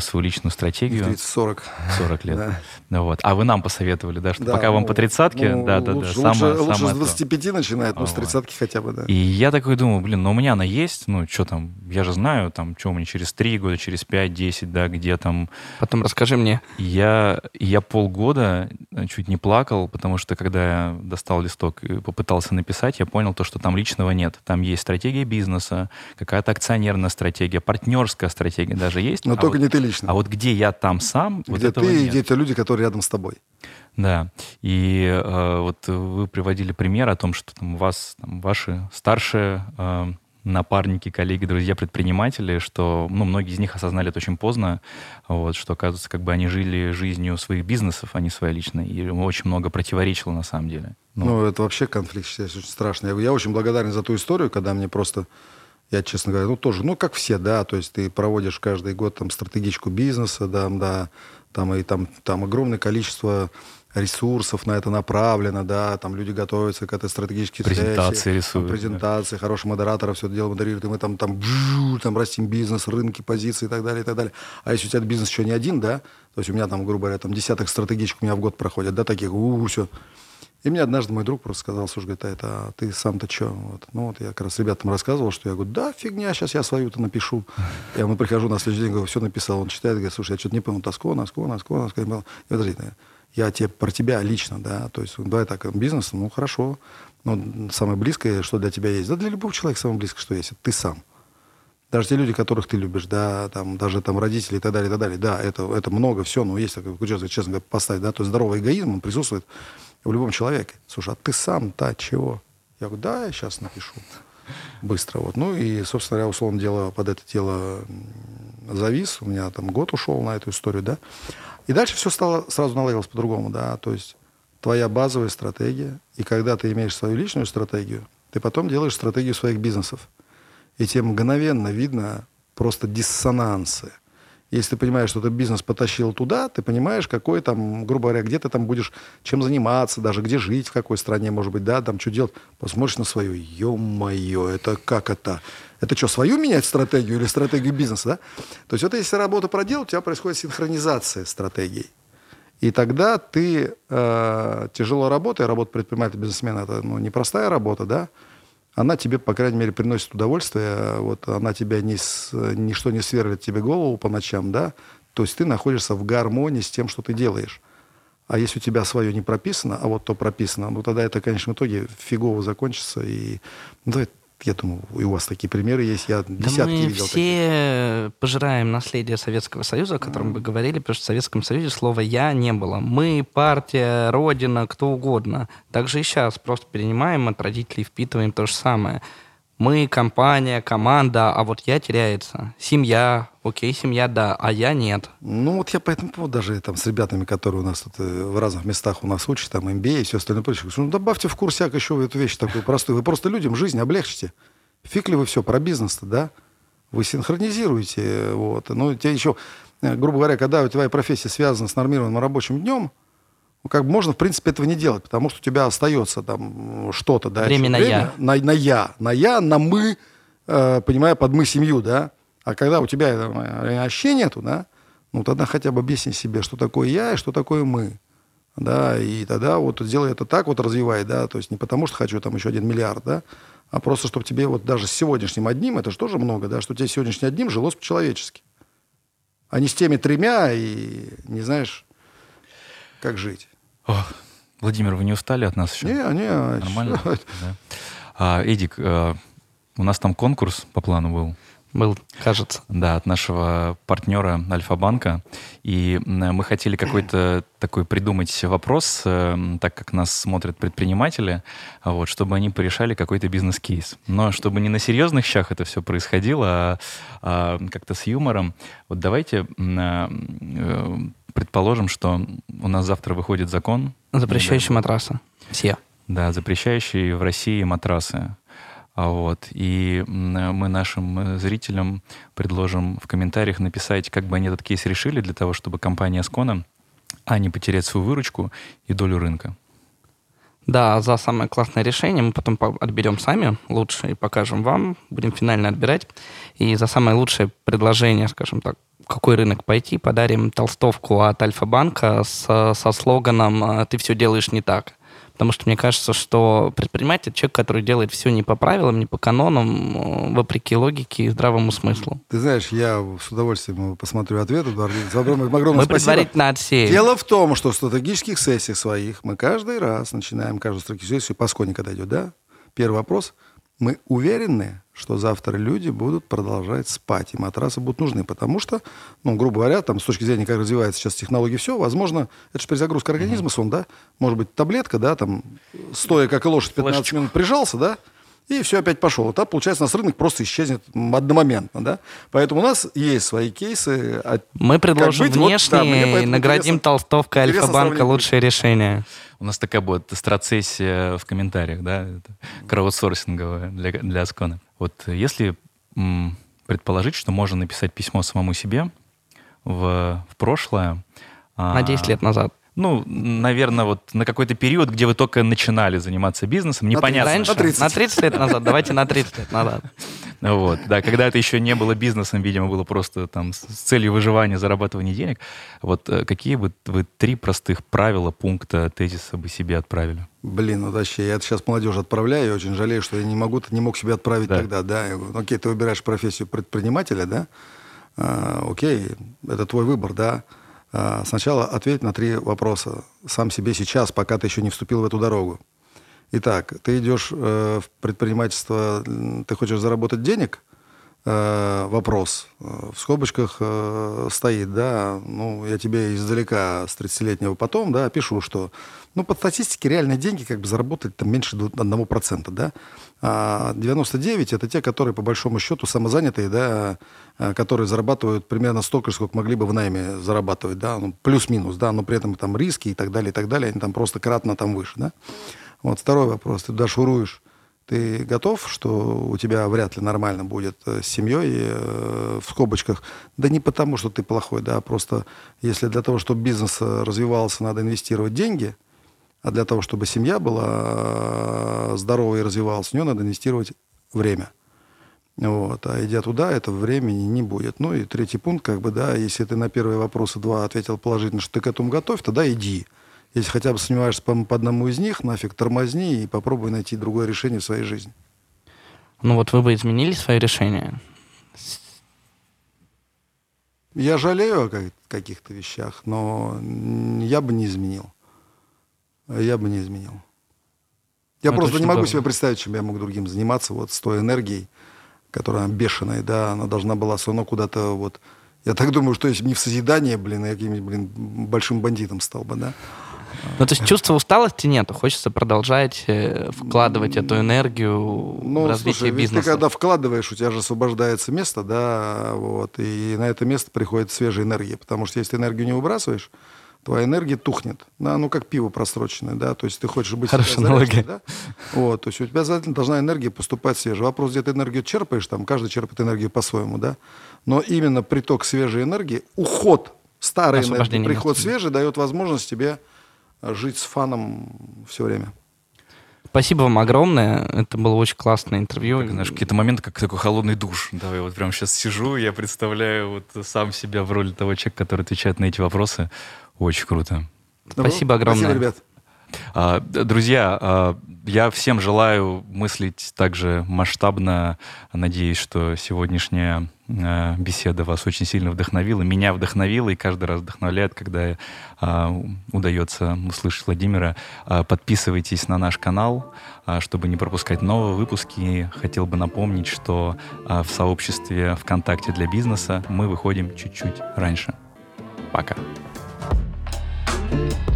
Speaker 2: свою личную стратегию.
Speaker 3: 30-40.
Speaker 2: 40 лет. Да. Ну, вот. А вы нам посоветовали, да, что да, пока ну, вам по тридцатке,
Speaker 3: ну,
Speaker 2: да, да,
Speaker 3: лучше,
Speaker 2: да.
Speaker 3: Самое, лучше, лучше с 25 то. начинает, но ну, с тридцатки хотя бы, да.
Speaker 2: И я такой думаю, блин, ну у меня она есть, ну что там, я же знаю, там, что у меня через 3 года, через 5-10, да, где там...
Speaker 1: Потом расскажи мне.
Speaker 2: Я, я полгода чуть не плакал, потому что когда я достал листок и попытался написать, я понял то, что там личного нет. Там есть стратегия бизнеса, какая-то акционерная стратегия, партнерская стратегия даже есть.
Speaker 3: Но
Speaker 2: а
Speaker 3: только
Speaker 2: вот,
Speaker 3: не ты лично.
Speaker 2: А вот где я там сам,
Speaker 3: где
Speaker 2: вот
Speaker 3: ты и где те люди, которые рядом с тобой.
Speaker 2: Да, и э, вот вы приводили пример о том, что там у вас там, ваши старшие э, напарники, коллеги, друзья, предприниматели, что ну, многие из них осознали это очень поздно, вот, что, оказывается, как бы они жили жизнью своих бизнесов, а не своей личной, и очень много противоречило на самом деле.
Speaker 3: Ну, ну это вообще конфликт, считаю, очень страшный. Я, я очень благодарен за ту историю, когда мне просто я, честно говоря, ну, тоже, ну, как все, да, то есть ты проводишь каждый год там стратегичку бизнеса, да, да, там и там, там огромное количество ресурсов на это направлено, да, там люди готовятся к этой стратегической
Speaker 2: презентации рисуют,
Speaker 3: там, презентации, да. хороший модератор все это дело модерирует, и мы там, там, бжу, там растим бизнес, рынки, позиции и так далее, и так далее. А если у тебя бизнес еще не один, да, то есть у меня там, грубо говоря, там десяток стратегических у меня в год проходят, да, таких, у, -у все. И мне однажды мой друг просто сказал, слушай, говорит, а это а ты сам-то что? Вот. Ну вот я как раз ребятам рассказывал, что я говорю, да, фигня, сейчас я свою-то напишу. Я ему прихожу на следующий день, говорю, все написал. Он читает, говорит, слушай, я что-то не понял, Тоско, Наско, Наско, Наско. Я подожди, я тебе про тебя лично, да, то есть давай так, бизнес, ну хорошо, но самое близкое, что для тебя есть, да для любого человека самое близкое, что есть, это ты сам. Даже те люди, которых ты любишь, да, там, даже там родители и так далее, и так далее, да, это, это много, все, но есть, честно говоря, поставить, да, то есть здоровый эгоизм, он присутствует в любом человеке. Слушай, а ты сам-то чего? Я говорю, да, я сейчас напишу. Быстро. Вот. Ну и, собственно говоря, условно дело, под это дело завис. У меня там год ушел на эту историю, да. И дальше все стало, сразу наладилось по-другому, да. То есть твоя базовая стратегия, и когда ты имеешь свою личную стратегию, ты потом делаешь стратегию своих бизнесов. И тебе мгновенно видно просто диссонансы если ты понимаешь, что ты бизнес потащил туда, ты понимаешь, какой там, грубо говоря, где ты там будешь, чем заниматься, даже где жить, в какой стране, может быть, да, там что делать. Посмотришь на свою, ё-моё, это как это? Это что, свою менять стратегию или стратегию бизнеса, да? То есть вот если работу проделал, у тебя происходит синхронизация стратегий. И тогда ты э, тяжело работая, работа предпринимателя, бизнесмена, это ну, непростая работа, да, она тебе, по крайней мере, приносит удовольствие, вот она тебя не, ничто не сверлит тебе голову по ночам, да, то есть ты находишься в гармонии с тем, что ты делаешь. А если у тебя свое не прописано, а вот то прописано, ну тогда это, конечно, в итоге фигово закончится. И ну, я думаю, и у вас такие примеры есть, я десятки да мы
Speaker 1: видел. все таких. пожираем наследие Советского Союза, о котором mm. вы говорили, потому что в Советском Союзе слова «я» не было. Мы, партия, родина, кто угодно. Также и сейчас просто перенимаем от родителей, впитываем то же самое. Мы, компания, команда, а вот я теряется. Семья, окей, семья, да, а я нет.
Speaker 3: Ну вот я по этому поводу даже там с ребятами, которые у нас тут э, в разных местах у нас учат, там MBA и все остальное прочее, ну добавьте в курсяк еще эту вещь такую простую. Вы просто людям жизнь облегчите. Фиг ли вы все про бизнес-то, да? Вы синхронизируете, вот. Ну, тебе еще, э, грубо говоря, когда у тебя профессия связана с нормированным рабочим днем, как бы можно, в принципе, этого не делать, потому что у тебя остается там что-то, да.
Speaker 1: Время на время, я.
Speaker 3: На, на я. На я, на мы, э, понимая, под мы семью, да. А когда у тебя этого вообще нету, да, ну, тогда хотя бы объясни себе, что такое я и что такое мы. Да, и тогда вот сделай это так, вот развивай, да, то есть не потому, что хочу там еще один миллиард, да, а просто, чтобы тебе вот даже с сегодняшним одним, это же тоже много, да, что тебе сегодняшним одним жилось по-человечески. А не с теми тремя и не знаешь, как жить.
Speaker 2: О, Владимир, вы не устали от нас еще?
Speaker 3: Не, не.
Speaker 2: Нормально? Да. А, Эдик, а, у нас там конкурс по плану был.
Speaker 1: Был, кажется.
Speaker 2: Да, от нашего партнера Альфа-банка. И мы хотели какой-то такой придумать вопрос, э, так как нас смотрят предприниматели, вот, чтобы они порешали какой-то бизнес-кейс. Но чтобы не на серьезных щах это все происходило, а, а как-то с юмором. Вот давайте э, предположим, что у нас завтра выходит закон.
Speaker 1: Запрещающий матрасы. Все.
Speaker 2: Да, запрещающий в России матрасы. А вот. И мы нашим э, зрителям предложим в комментариях написать, как бы они этот кейс решили для того, чтобы компания Скона, а не потерять свою выручку и долю рынка.
Speaker 1: Да, за самое классное решение мы потом отберем сами лучше и покажем вам, будем финально отбирать. И за самое лучшее предложение, скажем так, какой рынок пойти, подарим толстовку от Альфа-банка с, со слоганом «Ты все делаешь не так». Потому что мне кажется, что предприниматель — человек, который делает все не по правилам, не по канонам, вопреки логике и здравому смыслу.
Speaker 3: Ты знаешь, я с удовольствием посмотрю ответ. Огромное,
Speaker 1: мы
Speaker 3: спасибо.
Speaker 1: предварительно отсеем.
Speaker 3: Дело в том, что в стратегических сессиях своих мы каждый раз начинаем каждую стратегическую сессию, по сконе когда идет, да? Первый вопрос. Мы уверены, что завтра люди будут продолжать спать, и матрасы будут нужны, потому что, ну, грубо говоря, там, с точки зрения, как развивается сейчас технология, все, возможно, это же перезагрузка организма, сон, да, может быть, таблетка, да, там, стоя как лошадь 15 Флешечку. минут прижался, да, и все опять пошло. Вот так, получается, у нас рынок просто исчезнет одномоментно, да? Поэтому у нас есть свои кейсы.
Speaker 1: А Мы предложим быть, внешние, вот, да, наградим толстовкой Альфа-банка лучшее решение.
Speaker 2: У нас такая будет страцессия в комментариях, да, краудсорсинговая для, для Аскона. Вот если м, предположить, что можно написать письмо самому себе в, в прошлое...
Speaker 1: А, На 10 лет назад.
Speaker 2: Ну, наверное, вот на какой-то период, где вы только начинали заниматься бизнесом, непонятно.
Speaker 1: Раньше,
Speaker 3: На 30.
Speaker 1: на 30 лет назад, давайте на 30 лет назад.
Speaker 2: Вот, да, когда это еще не было бизнесом, видимо, было просто там с целью выживания, зарабатывания денег. Вот э, какие бы вы три простых правила, пункта, тезиса бы себе отправили?
Speaker 3: Блин, ну вообще, я это сейчас молодежь отправляю, я очень жалею, что я не могу, не мог себя отправить
Speaker 2: Да.
Speaker 3: тогда, да. Я говорю, окей, ты выбираешь профессию предпринимателя, да, А, окей, это твой выбор, да. А, сначала ответь на три вопроса сам себе сейчас, пока ты еще не вступил в эту дорогу. Итак, ты идешь э, в предпринимательство, ты хочешь заработать денег? Э, вопрос. Э, В скобочках стоит, да, ну, я тебе издалека с 30-летнего потом, да, пишу, что, ну, по статистике реальные деньги как бы заработать там меньше ду- 1%, да, а 99 это те, которые по большому счету самозанятые, да, э, которые зарабатывают примерно столько, сколько могли бы в найме зарабатывать, да, ну, плюс-минус, да, но при этом там риски и так далее, и так далее, они там просто кратно там выше, да. Вот второй вопрос, ты туда шуруешь, ты готов, что у тебя вряд ли нормально будет э, с семьей, э, в скобочках? Да не потому, что ты плохой, да, а просто если для того, чтобы бизнес э, развивался, надо инвестировать деньги, а для того, чтобы семья была э, здоровой и развивалась, в нее надо инвестировать время. Вот. А идя туда, этого времени не будет. Ну и третий пункт, как бы, да, если ты на первые вопросы два ответил положительно, что ты к этому готов, тогда иди. Если хотя бы сомневаешься по, по одному из них, нафиг тормозни и попробуй найти другое решение в своей жизни.
Speaker 1: Ну вот вы бы изменили свое решение?
Speaker 3: Я жалею о как- каких-то вещах, но я бы не изменил. Я бы не изменил. Я
Speaker 1: это
Speaker 3: просто не могу
Speaker 1: здорово.
Speaker 3: себе представить, чем я мог другим заниматься вот с той энергией, которая бешеная, да, она должна была все равно куда-то вот... Я так думаю, что если бы не в созидание, блин, я каким-нибудь, блин, большим бандитом стал бы, да.
Speaker 1: Ну, то есть чувства усталости нету, хочется продолжать э, вкладывать эту энергию
Speaker 3: Ну,
Speaker 1: в развитие
Speaker 3: слушай, ведь
Speaker 1: бизнеса.
Speaker 3: ты когда вкладываешь, у тебя же освобождается место, да, вот, и на это место приходит свежая энергия, потому что если ты энергию не выбрасываешь, твоя энергия тухнет, да, ну, как пиво просроченное, да, то есть ты хочешь быть...
Speaker 1: Хорошая аналогия.
Speaker 3: Да? Вот, то есть у тебя обязательно должна энергия поступать свежая. Вопрос, где ты энергию черпаешь, там каждый черпает энергию по-своему, да, но именно приток свежей энергии, уход старой энергии, приход свежий дает возможность тебе э, жить с фаном все время.
Speaker 1: Спасибо вам огромное. Это было очень классное интервью.
Speaker 2: Как, знаешь, какие-то моменты, как такой холодный душ. Да, я вот прямо сейчас сижу, я представляю вот сам себя в роли того человека, который отвечает на эти вопросы. Очень круто.
Speaker 1: Спасибо огромное.
Speaker 3: Спасибо, ребят.
Speaker 2: А, Друзья, а, я всем желаю мыслить также масштабно. Надеюсь, что сегодняшняя а, беседа вас очень сильно вдохновила. Меня вдохновила и каждый раз вдохновляет, когда удается услышать Владимира. Подписывайтесь на наш канал, чтобы не пропускать новые выпуски. Хотел бы напомнить, что в сообществе ВКонтакте для бизнеса мы выходим чуть-чуть раньше. Пока. Bye.